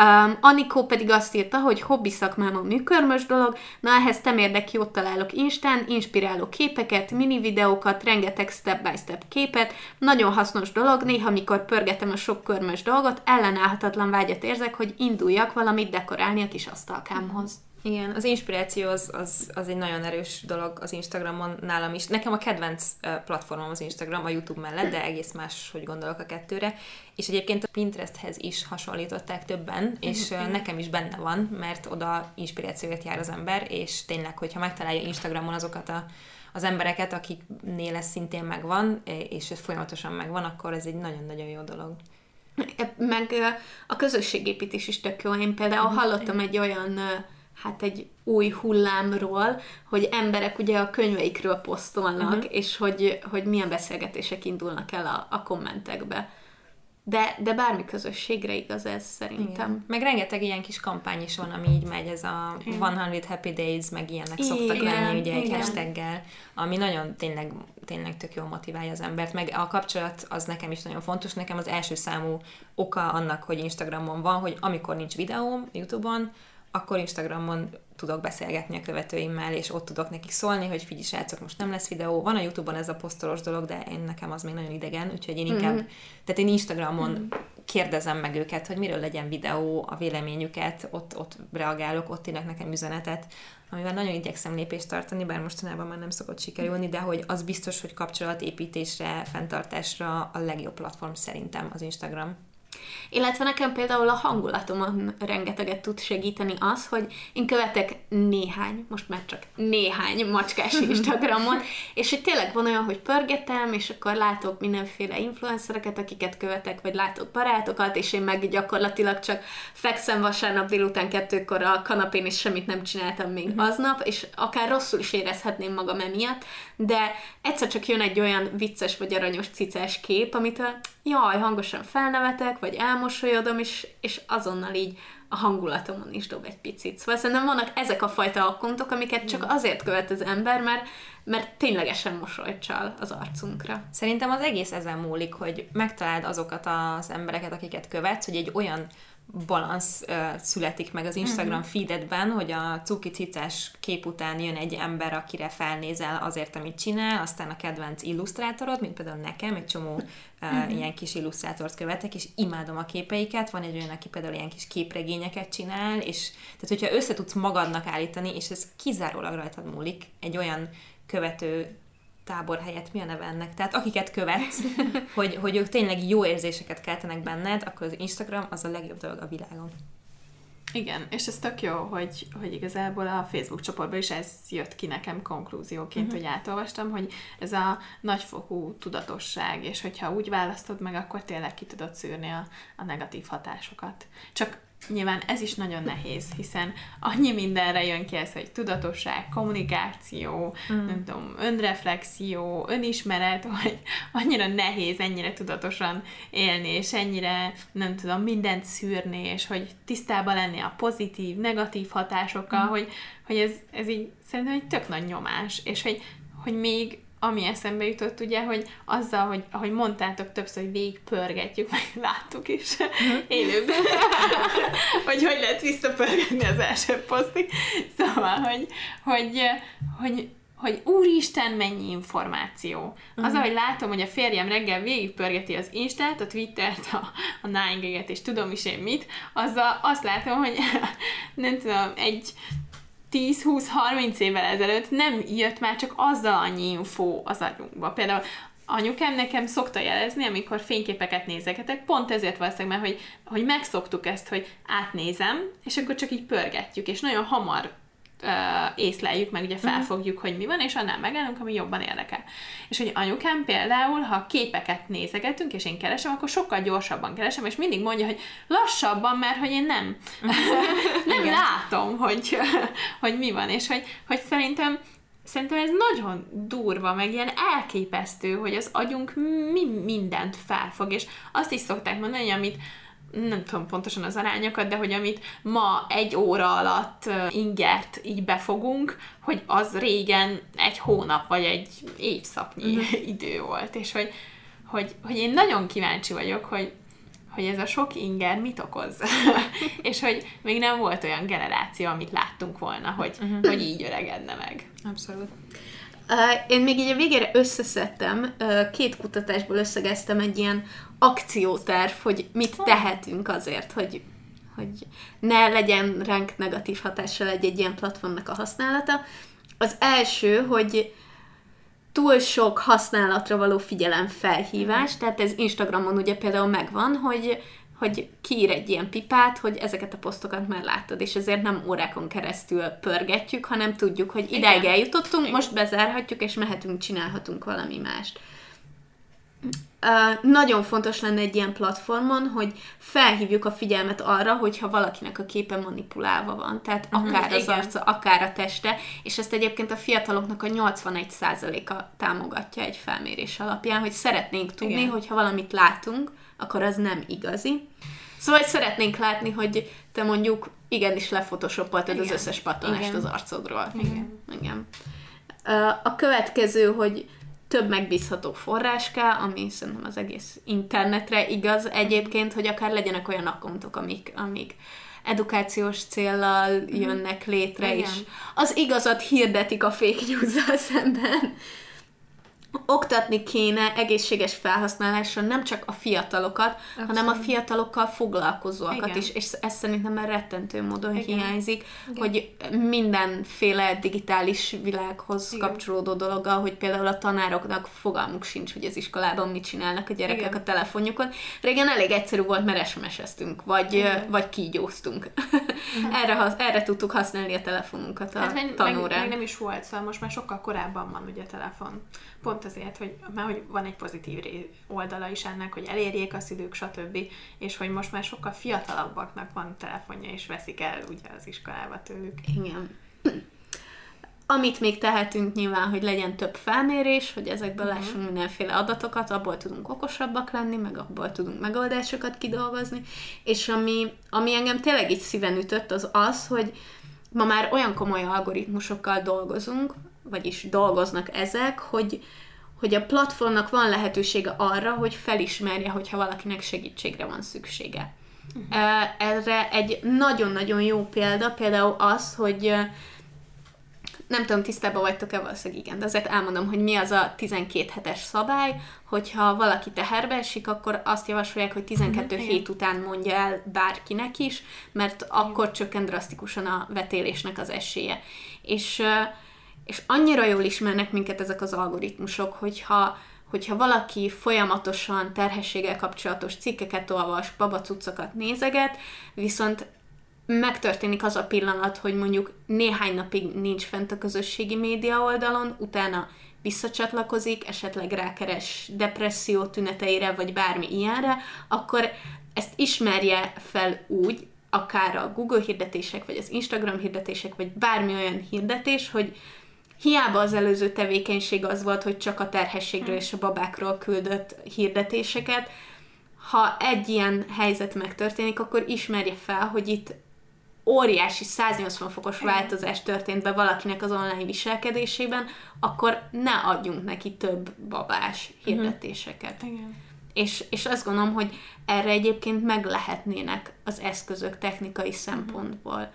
Um, Anikó pedig azt írta, hogy hobbi szakmám a műkörmös dolog, na ehhez temérdek jót találok Instán, inspiráló képeket, mini videókat, rengeteg step-by-step képet, nagyon hasznos dolog, néha mikor pörgetem a sok körmös dolgot, ellenállhatatlan vágyat érzek, hogy induljak valamit dekorálni a kis asztalkámhoz. Igen, az inspiráció az, az, az egy nagyon erős dolog az Instagramon nálam is. Nekem a kedvenc platformom az Instagram, a YouTube mellett, de egész más, hogy gondolok a kettőre. És egyébként a Pinteresthez is hasonlították többen, és uh, nekem is benne van, mert oda inspirációért jár az ember, és tényleg, hogyha megtalálja Instagramon azokat a az embereket, akiknél ez szintén megvan, és ez folyamatosan megvan, akkor ez egy nagyon-nagyon jó dolog. Meg a közösségépítés is tök jó. Én például mhm. hallottam egy olyan hát egy új hullámról, hogy emberek ugye a könyveikről posztolnak, uh-huh. és hogy, hogy milyen beszélgetések indulnak el a, a kommentekbe. De, de bármi közösségre igaz ez szerintem. Igen. Meg rengeteg ilyen kis kampány is van, ami így megy, ez a Igen. 100 Happy Days, meg ilyenek Igen. szoktak lenni ugye egy hashtaggel, ami nagyon tényleg, tényleg tök jól motiválja az embert. Meg a kapcsolat az nekem is nagyon fontos. Nekem az első számú oka annak, hogy Instagramon van, hogy amikor nincs videóm YouTube-on, akkor Instagramon tudok beszélgetni a követőimmel, és ott tudok nekik szólni, hogy figyelj srácok, most nem lesz videó. Van a Youtube-on ez a posztolós dolog, de én nekem az még nagyon idegen, úgyhogy én inkább, mm-hmm. tehát én Instagramon mm-hmm. kérdezem meg őket, hogy miről legyen videó, a véleményüket, ott, ott reagálok, ott írnak nekem üzenetet, amivel nagyon igyekszem lépést tartani, bár mostanában már nem szokott sikerülni, de hogy az biztos, hogy kapcsolatépítésre, fenntartásra a legjobb platform szerintem az Instagram. Illetve nekem például a hangulatomon rengeteget tud segíteni az, hogy én követek néhány, most már csak néhány macskás Instagramot, és hogy tényleg van olyan, hogy pörgetem, és akkor látok mindenféle influencereket, akiket követek, vagy látok barátokat, és én meg gyakorlatilag csak fekszem vasárnap délután kettőkor a kanapén, és semmit nem csináltam még mm-hmm. aznap, és akár rosszul is érezhetném magam emiatt, de egyszer csak jön egy olyan vicces vagy aranyos cicás kép, amit a jaj, hangosan felnevetek, vagy elmosolyodom, és, és azonnal így a hangulatomon is dob egy picit. Szóval szerintem vannak ezek a fajta akkontok, amiket csak azért követ az ember, mert, mert ténylegesen mosolyt csal az arcunkra. Szerintem az egész ezen múlik, hogy megtaláld azokat az embereket, akiket követsz, hogy egy olyan balansz uh, születik meg az Instagram uh-huh. feededben, hogy a cuki cicás kép után jön egy ember, akire felnézel azért, amit csinál, aztán a kedvenc illusztrátorod, mint például nekem, egy csomó uh, uh-huh. ilyen kis illusztrátort követek, és imádom a képeiket, van egy olyan, aki például ilyen kis képregényeket csinál, és tehát hogyha össze tudsz magadnak állítani, és ez kizárólag rajtad múlik, egy olyan követő tábor helyett mi a neve ennek? Tehát akiket követsz, hogy, hogy ők tényleg jó érzéseket keltenek benned, akkor az Instagram az a legjobb dolog a világon. Igen, és ez tök jó, hogy, hogy igazából a Facebook csoportban is ez jött ki nekem konklúzióként, uh-huh. hogy átolvastam, hogy ez a nagyfokú tudatosság, és hogyha úgy választod meg, akkor tényleg ki tudod szűrni a, a negatív hatásokat. Csak Nyilván ez is nagyon nehéz, hiszen annyi mindenre jön ki ez, hogy tudatosság, kommunikáció, mm. nem tudom, önreflexió, önismeret, hogy annyira nehéz ennyire tudatosan élni, és ennyire, nem tudom, mindent szűrni, és hogy tisztában lenni a pozitív, negatív hatásokkal, mm. hogy, hogy ez, ez így szerintem egy tök nagy nyomás, és hogy, hogy még ami eszembe jutott, ugye, hogy azzal, hogy ahogy mondtátok többször, hogy végigpörgetjük, meg láttuk is mm. élőben, hogy hogy lehet visszapörgetni az első posztig. Szóval, hogy, hogy, hogy, hogy úristen, mennyi információ. Az, mm. ahogy látom, hogy a férjem reggel végigpörgeti az Instát, a Twittert, a, a nine és tudom is én mit, azzal azt látom, hogy nem tudom, egy 10-20-30 évvel ezelőtt nem jött már csak azzal annyi info az agyunkba. Például anyukám nekem szokta jelezni, amikor fényképeket nézegetek, pont ezért valószínűleg, mert hogy, hogy megszoktuk ezt, hogy átnézem, és akkor csak így pörgetjük, és nagyon hamar uh, észleljük, meg ugye mhm. felfogjuk, hogy mi van, és annál megállunk, ami jobban érdekel. És hogy anyukám például, ha képeket nézegetünk, és én keresem, akkor sokkal gyorsabban keresem, és mindig mondja, hogy lassabban, mert hogy én nem, nem látom, hogy, hogy mi van, és hogy, hogy szerintem Szerintem ez nagyon durva, meg ilyen elképesztő, hogy az agyunk mi mindent felfog, és azt is szokták mondani, hogy amit nem tudom pontosan az arányokat, de hogy amit ma egy óra alatt ingert így befogunk, hogy az régen egy hónap vagy egy évszaknyi uh-huh. idő volt, és hogy, hogy, hogy én nagyon kíváncsi vagyok, hogy, hogy ez a sok inger mit okoz, és hogy még nem volt olyan generáció, amit láttunk volna, hogy, uh-huh. hogy így öregedne meg. Abszolút. Én még így a végére összeszedtem, két kutatásból összegeztem egy ilyen akcióterv, hogy mit tehetünk azért, hogy, hogy ne legyen ránk negatív hatással egy-egy ilyen platformnak a használata. Az első, hogy túl sok használatra való figyelem felhívás, tehát ez Instagramon ugye például megvan, hogy hogy kiír egy ilyen pipát, hogy ezeket a posztokat már láttad, és ezért nem órákon keresztül pörgetjük, hanem tudjuk, hogy ideig eljutottunk, Igen. most bezárhatjuk, és mehetünk, csinálhatunk valami mást. Uh, nagyon fontos lenne egy ilyen platformon, hogy felhívjuk a figyelmet arra, hogyha valakinek a képe manipulálva van. Tehát uh-huh, akár az igen. arca, akár a teste, és ezt egyébként a fiataloknak a 81%-a támogatja egy felmérés alapján, hogy szeretnénk tudni, igen. hogyha valamit látunk, akkor az nem igazi. Szóval hogy szeretnénk látni, hogy te mondjuk igenis lefotoshopoltad az összes patonást Igen. az arcodról. Igen. Igen. A következő, hogy több megbízható forrás kell, ami szerintem az egész internetre igaz egyébként, hogy akár legyenek olyan akkontok, amik, amik edukációs céllal jönnek létre Igen. is. Az igazat hirdetik a fake news szemben. Oktatni kéne egészséges felhasználásra nem csak a fiatalokat, Abszolút. hanem a fiatalokkal foglalkozóakat Igen. is, és ez szerintem már rettentő módon Igen. hiányzik, hogy mindenféle digitális világhoz Igen. kapcsolódó dologgal, hogy például a tanároknak fogalmuk sincs, hogy az iskolában mit csinálnak a gyerekek Igen. a telefonjukon. Régen elég egyszerű volt, mert SMS-eztünk, vagy, Igen. vagy kígyóztunk. erre, hasz- erre tudtuk használni a telefonunkat a Hát meg, meg, tanórán. meg, nem is volt, szóval most már sokkal korábban van ugye a telefon. Pont azért, hogy már hogy van egy pozitív oldala is ennek, hogy elérjék a szülők, stb. És hogy most már sokkal fiatalabbaknak van telefonja, és veszik el ugye az iskolába tőlük. Igen. Amit még tehetünk nyilván, hogy legyen több felmérés, hogy ezekből Mhm. lássunk mindenféle adatokat, abból tudunk okosabbak lenni, meg abból tudunk megoldásokat kidolgozni, és ami, ami engem tényleg így szíven ütött, az az, hogy ma már olyan komoly algoritmusokkal dolgozunk, vagyis dolgoznak ezek, hogy, hogy a platformnak van lehetősége arra, hogy felismerje, hogyha valakinek segítségre van szüksége. Uh, Erre egy nagyon-nagyon jó példa, például az, hogy nem tudom, tisztában vagytok-e, valószínűleg igen, de azért elmondom, hogy mi az a 12 hetes szabály, hogyha valaki teherbe esik, akkor azt javasolják, hogy 12 Mhm, hét után mondja el bárkinek is, mert akkor csökken drasztikusan a vetélésnek az esélye. És, ö, és annyira jól ismernek minket ezek az algoritmusok, hogyha hogyha valaki folyamatosan terhességgel kapcsolatos cikkeket olvas, babacuccokat nézeget, viszont megtörténik az a pillanat, hogy mondjuk néhány napig nincs fent a közösségi média oldalon, utána visszacsatlakozik, esetleg rákeres depresszió tüneteire, vagy bármi ilyenre, akkor ezt ismerje fel úgy, akár a Google hirdetések, vagy az Instagram hirdetések, vagy bármi olyan hirdetés, hogy hiába az előző tevékenység az volt, hogy csak a terhességről és a babákról küldött hirdetéseket, ha egy ilyen helyzet megtörténik, akkor ismerje fel, hogy itt óriási 180 fokos változás történt be valakinek az online viselkedésében, akkor ne adjunk neki több babás hirdetéseket. Igen. És, és azt gondolom, hogy erre egyébként meg lehetnének az eszközök technikai szempontból.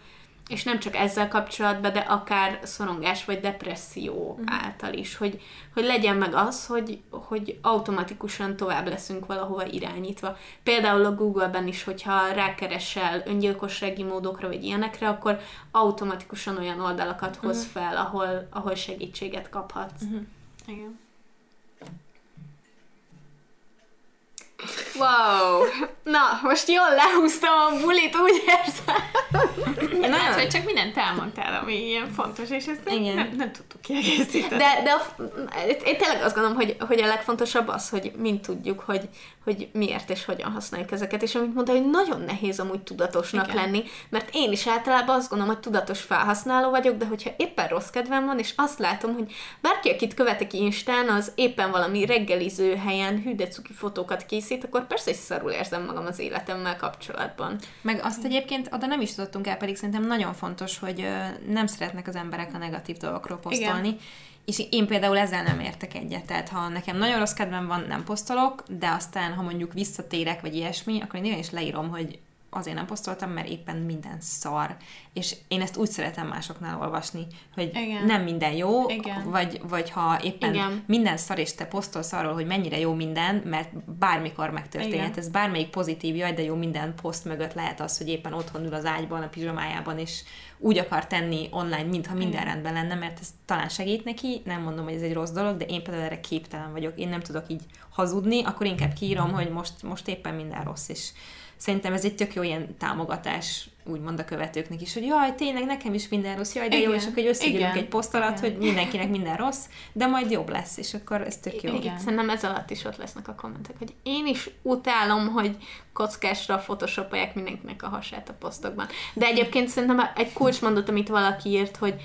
És nem csak ezzel kapcsolatban, de akár szorongás vagy depresszió által is, hogy, hogy legyen meg az, hogy, hogy automatikusan tovább leszünk valahova irányítva. Például a Google-ben is, hogyha rákeresel öngyilkossági módokra vagy ilyenekre, akkor automatikusan olyan oldalakat hoz fel, ahol, ahol segítséget kaphatsz. Igen. Wow! Na, most jól lehúztam a bulit, úgy érzem. Nem. Hát, hogy csak mindent elmondtál, ami ilyen fontos, és ezt nem, Igen. nem, nem tudtuk kiegészíteni. De, de a, én tényleg azt gondolom, hogy, hogy a legfontosabb az, hogy mind tudjuk, hogy, hogy miért és hogyan használjuk ezeket, és amit mondta, hogy nagyon nehéz amúgy tudatosnak Igen. lenni, mert én is általában azt gondolom, hogy tudatos felhasználó vagyok, de hogyha éppen rossz kedvem van, és azt látom, hogy bárki, akit követek Instán, az éppen valami reggeliző helyen hűdecuki fotókat készít, akkor persze is szarul érzem magam az életemmel kapcsolatban. Meg azt egyébként oda nem is tudottunk el, pedig szerintem nagyon fontos, hogy nem szeretnek az emberek a negatív dolgokról posztolni. Igen. És én például ezzel nem értek egyet. Tehát ha nekem nagyon rossz kedvem van, nem posztolok, de aztán, ha mondjuk visszatérek, vagy ilyesmi, akkor én igenis leírom, hogy azért nem posztoltam, mert éppen minden szar. És én ezt úgy szeretem másoknál olvasni, hogy Igen. nem minden jó, Igen. vagy, vagy ha éppen Igen. minden szar, és te posztolsz arról, hogy mennyire jó minden, mert bármikor megtörténhet. Igen. Ez bármelyik pozitív, jaj, de jó minden poszt mögött lehet az, hogy éppen otthon ül az ágyban, a pizsamájában, és úgy akar tenni online, mintha minden rendben lenne, mert ez talán segít neki, nem mondom, hogy ez egy rossz dolog, de én például erre képtelen vagyok. Én nem tudok így hazudni, akkor inkább kiírom, hogy most, most éppen minden rossz, és szerintem ez egy tök jó ilyen támogatás, úgymond a követőknek is, hogy jaj, tényleg nekem is minden rossz, jaj, de jó, Igen. és akkor hogy összegyűlünk egy poszt alatt, Igen. hogy mindenkinek minden rossz, de majd jobb lesz, és akkor ez tök jó. Igen. Szerintem ez alatt is ott lesznek a kommentek, hogy én is utálom, hogy kockásra photoshopolják mindenkinek a hasát a posztokban. De egyébként szerintem egy kulcsmondat, amit valaki írt, hogy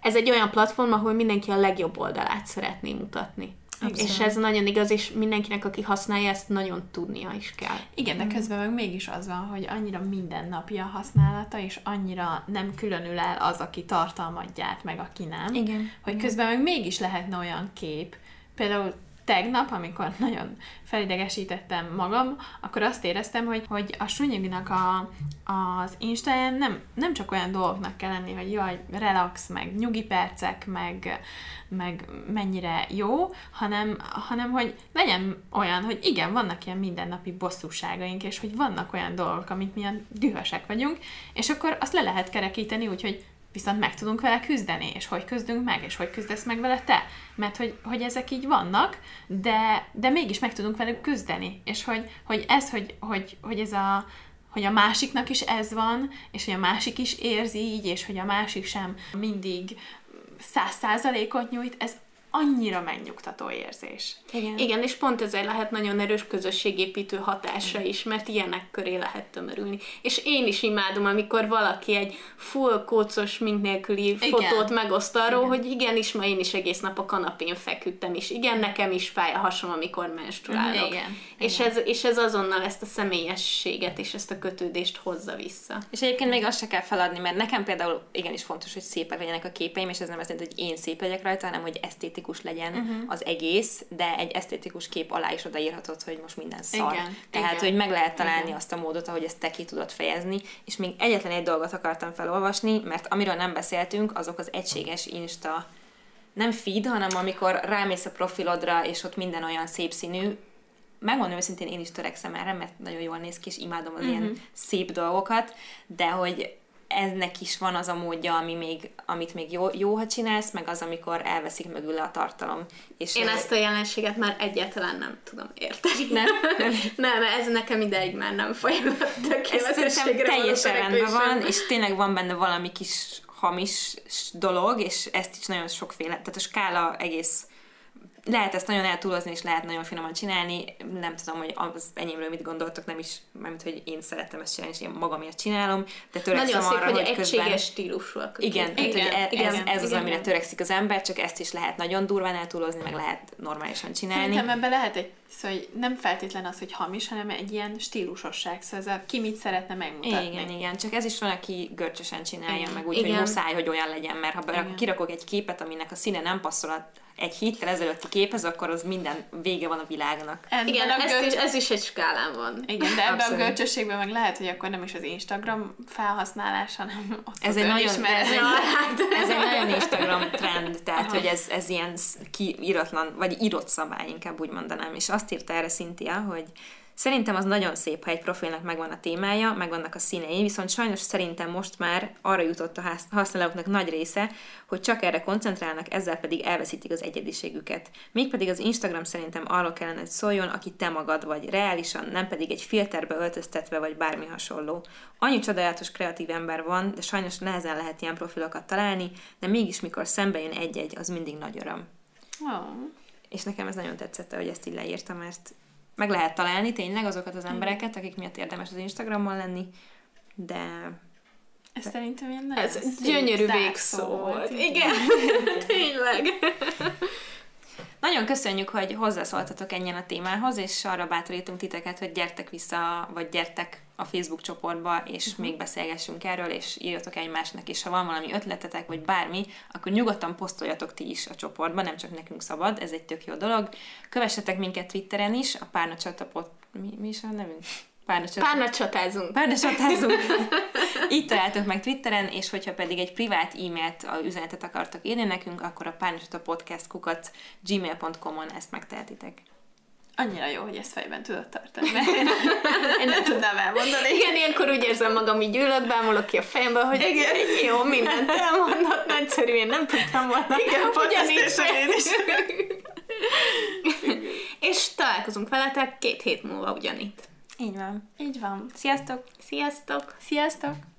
ez egy olyan platform, ahol mindenki a legjobb oldalát szeretné mutatni. Abszolút. És ez nagyon igaz, és mindenkinek, aki használja, ezt nagyon tudnia is kell. Igen, de közben meg mégis az van, hogy annyira mindennapi a használata, és annyira nem különül el az, aki tartalmat gyárt, meg aki nem. Igen. Hogy közben meg mégis lehetne olyan kép, például tegnap, amikor nagyon felidegesítettem magam, akkor azt éreztem, hogy, hogy a sunyiginak a, az Instáján nem, nem csak olyan dolgoknak kell lenni, hogy jaj, relax, meg nyugi percek, meg, meg mennyire jó, hanem, hanem hogy legyen olyan, hogy igen, vannak ilyen mindennapi bosszúságaink, és hogy vannak olyan dolgok, amit milyen dühösek vagyunk, és akkor azt le lehet kerekíteni, úgyhogy viszont meg tudunk vele küzdeni, és hogy küzdünk meg, és hogy küzdesz meg vele te. Mert hogy, hogy ezek így vannak, de, de mégis meg tudunk velük küzdeni. És hogy, hogy ez, hogy, hogy, hogy ez a, hogy a másiknak is ez van, és hogy a másik is érzi így, és hogy a másik sem mindig száz százalékot nyújt, ez annyira megnyugtató érzés. Igen. Igen, és pont ezzel lehet nagyon erős közösségépítő hatása is, mert ilyenek köré lehet tömörülni. És én is imádom, amikor valaki egy full kócos, mint nélküli igen. fotót megoszt arról, igen. hogy igenis, ma én is egész nap a kanapén feküdtem, és igen, nekem is fáj a hasam, amikor menstruálok. Igen. És, igen. Ez, és ez azonnal ezt a személyességet és ezt a kötődést hozza vissza. És egyébként még azt se kell feladni, mert nekem például igenis fontos, hogy szépek legyenek a képeim, és ez nem azt jelenti, hogy én szép legyek rajta, hanem hogy esztétikus esztétikus legyen uh-huh. az egész, de egy esztétikus kép alá is odaírhatod, hogy most minden szar. Igen, Tehát, igen. hogy meg lehet találni igen. azt a módot, ahogy ezt te ki tudod fejezni, és még egyetlen egy dolgot akartam felolvasni, mert amiről nem beszéltünk, azok az egységes Insta nem feed, hanem amikor rámész a profilodra, és ott minden olyan szép színű, megmondom őszintén, én is törekszem erre, mert nagyon jól néz ki, és imádom az uh-huh. ilyen szép dolgokat, de hogy ennek is van az a módja, ami még, amit még jó, jó, ha csinálsz, meg az, amikor elveszik mögül a tartalom. És Én ezt a jelenséget már egyáltalán nem tudom érteni. Nem? nem, ez nekem ideig már nem folyamott Ez teljesen rendben van, és tényleg van benne valami kis hamis dolog, és ezt is nagyon sokféle, tehát a skála egész lehet ezt nagyon eltúlozni, és lehet nagyon finoman csinálni. Nem tudom, hogy az enyémről mit gondoltok, nem is, mert hogy én szeretem ezt csinálni, és én magamért csinálom, de törekszem nagyon arra, szép, hogy, hogy egységes stílusúak. Igen, igen, tehát, hogy igen, ez, ez, ez igen, az, amire igen. törekszik az ember, csak ezt is lehet nagyon durván eltúlozni, meg lehet normálisan csinálni. Szerintem ebben lehet egy, szóval hogy nem feltétlen az, hogy hamis, hanem egy ilyen stílusosság, szóval ez a ki mit szeretne megmutatni. Igen, igen, csak ez is van, aki görcsösen csinálja, igen. meg úgy, igen. hogy muszáj, hogy olyan legyen, mert ha kirakok egy képet, aminek a színe nem passzol egy héttel ezelőtti képhez, akkor az minden vége van a világnak. Ebben Igen, a ez, görcs... is, ez is egy skálán van. Igen, de ebben a görcsösségben meg lehet, hogy akkor nem is az Instagram felhasználás, hanem ott ez egy nagyon, ez, egy, ez egy nagyon Instagram trend, tehát Aha. hogy ez, ez ilyen kiíratlan, vagy írott szabály, inkább úgy mondanám. És azt írta erre Cynthia, hogy Szerintem az nagyon szép, ha egy profilnak megvan a témája, megvannak a színei, viszont sajnos szerintem most már arra jutott a használóknak nagy része, hogy csak erre koncentrálnak, ezzel pedig elveszítik az egyediségüket. Mégpedig az Instagram szerintem arról kellene, hogy szóljon, aki te magad vagy, reálisan, nem pedig egy filterbe öltöztetve vagy bármi hasonló. Annyi csodálatos kreatív ember van, de sajnos nehezen lehet ilyen profilokat találni, de mégis mikor szembe jön egy-egy, az mindig nagy öröm. Oh. És nekem ez nagyon tetszett, hogy ezt így leírta, mert meg lehet találni tényleg azokat az embereket, akik miatt érdemes az Instagramon lenni, de... Ez de... szerintem ilyen nagyon Ez gyönyörű végszó volt. Igen, tényleg. Nagyon köszönjük, hogy hozzászóltatok ennyien a témához, és arra bátorítunk titeket, hogy gyertek vissza, vagy gyertek a Facebook csoportba, és uh-huh. még beszélgessünk erről, és írjatok egymásnak, és ha van valami ötletetek, vagy bármi, akkor nyugodtan posztoljatok ti is a csoportba, nem csak nekünk szabad, ez egy tök jó dolog. Kövessetek minket Twitteren is, a Párna Csatapot, mi, mi is a nevünk? Párna csatázunk. Párna csatázunk. Így találtok meg Twitteren, és hogyha pedig egy privát e-mailt, a üzenetet akartak írni nekünk, akkor a párnacsata podcast kukat gmail.com-on ezt megtehetitek. Annyira jó, hogy ezt fejben tudod tartani, mert én, én nem tudnám elmondani. Igen, ilyenkor úgy érzem magam, így ülök, bámulok ki a fejembe, hogy Igen. jó, mindent elmondott, nagyszerű, én nem tudtam volna. Igen, pont ezt is. és találkozunk veletek két hét múlva ugyanitt. Így van. Így van. Sziasztok! Sziasztok! Sziasztok!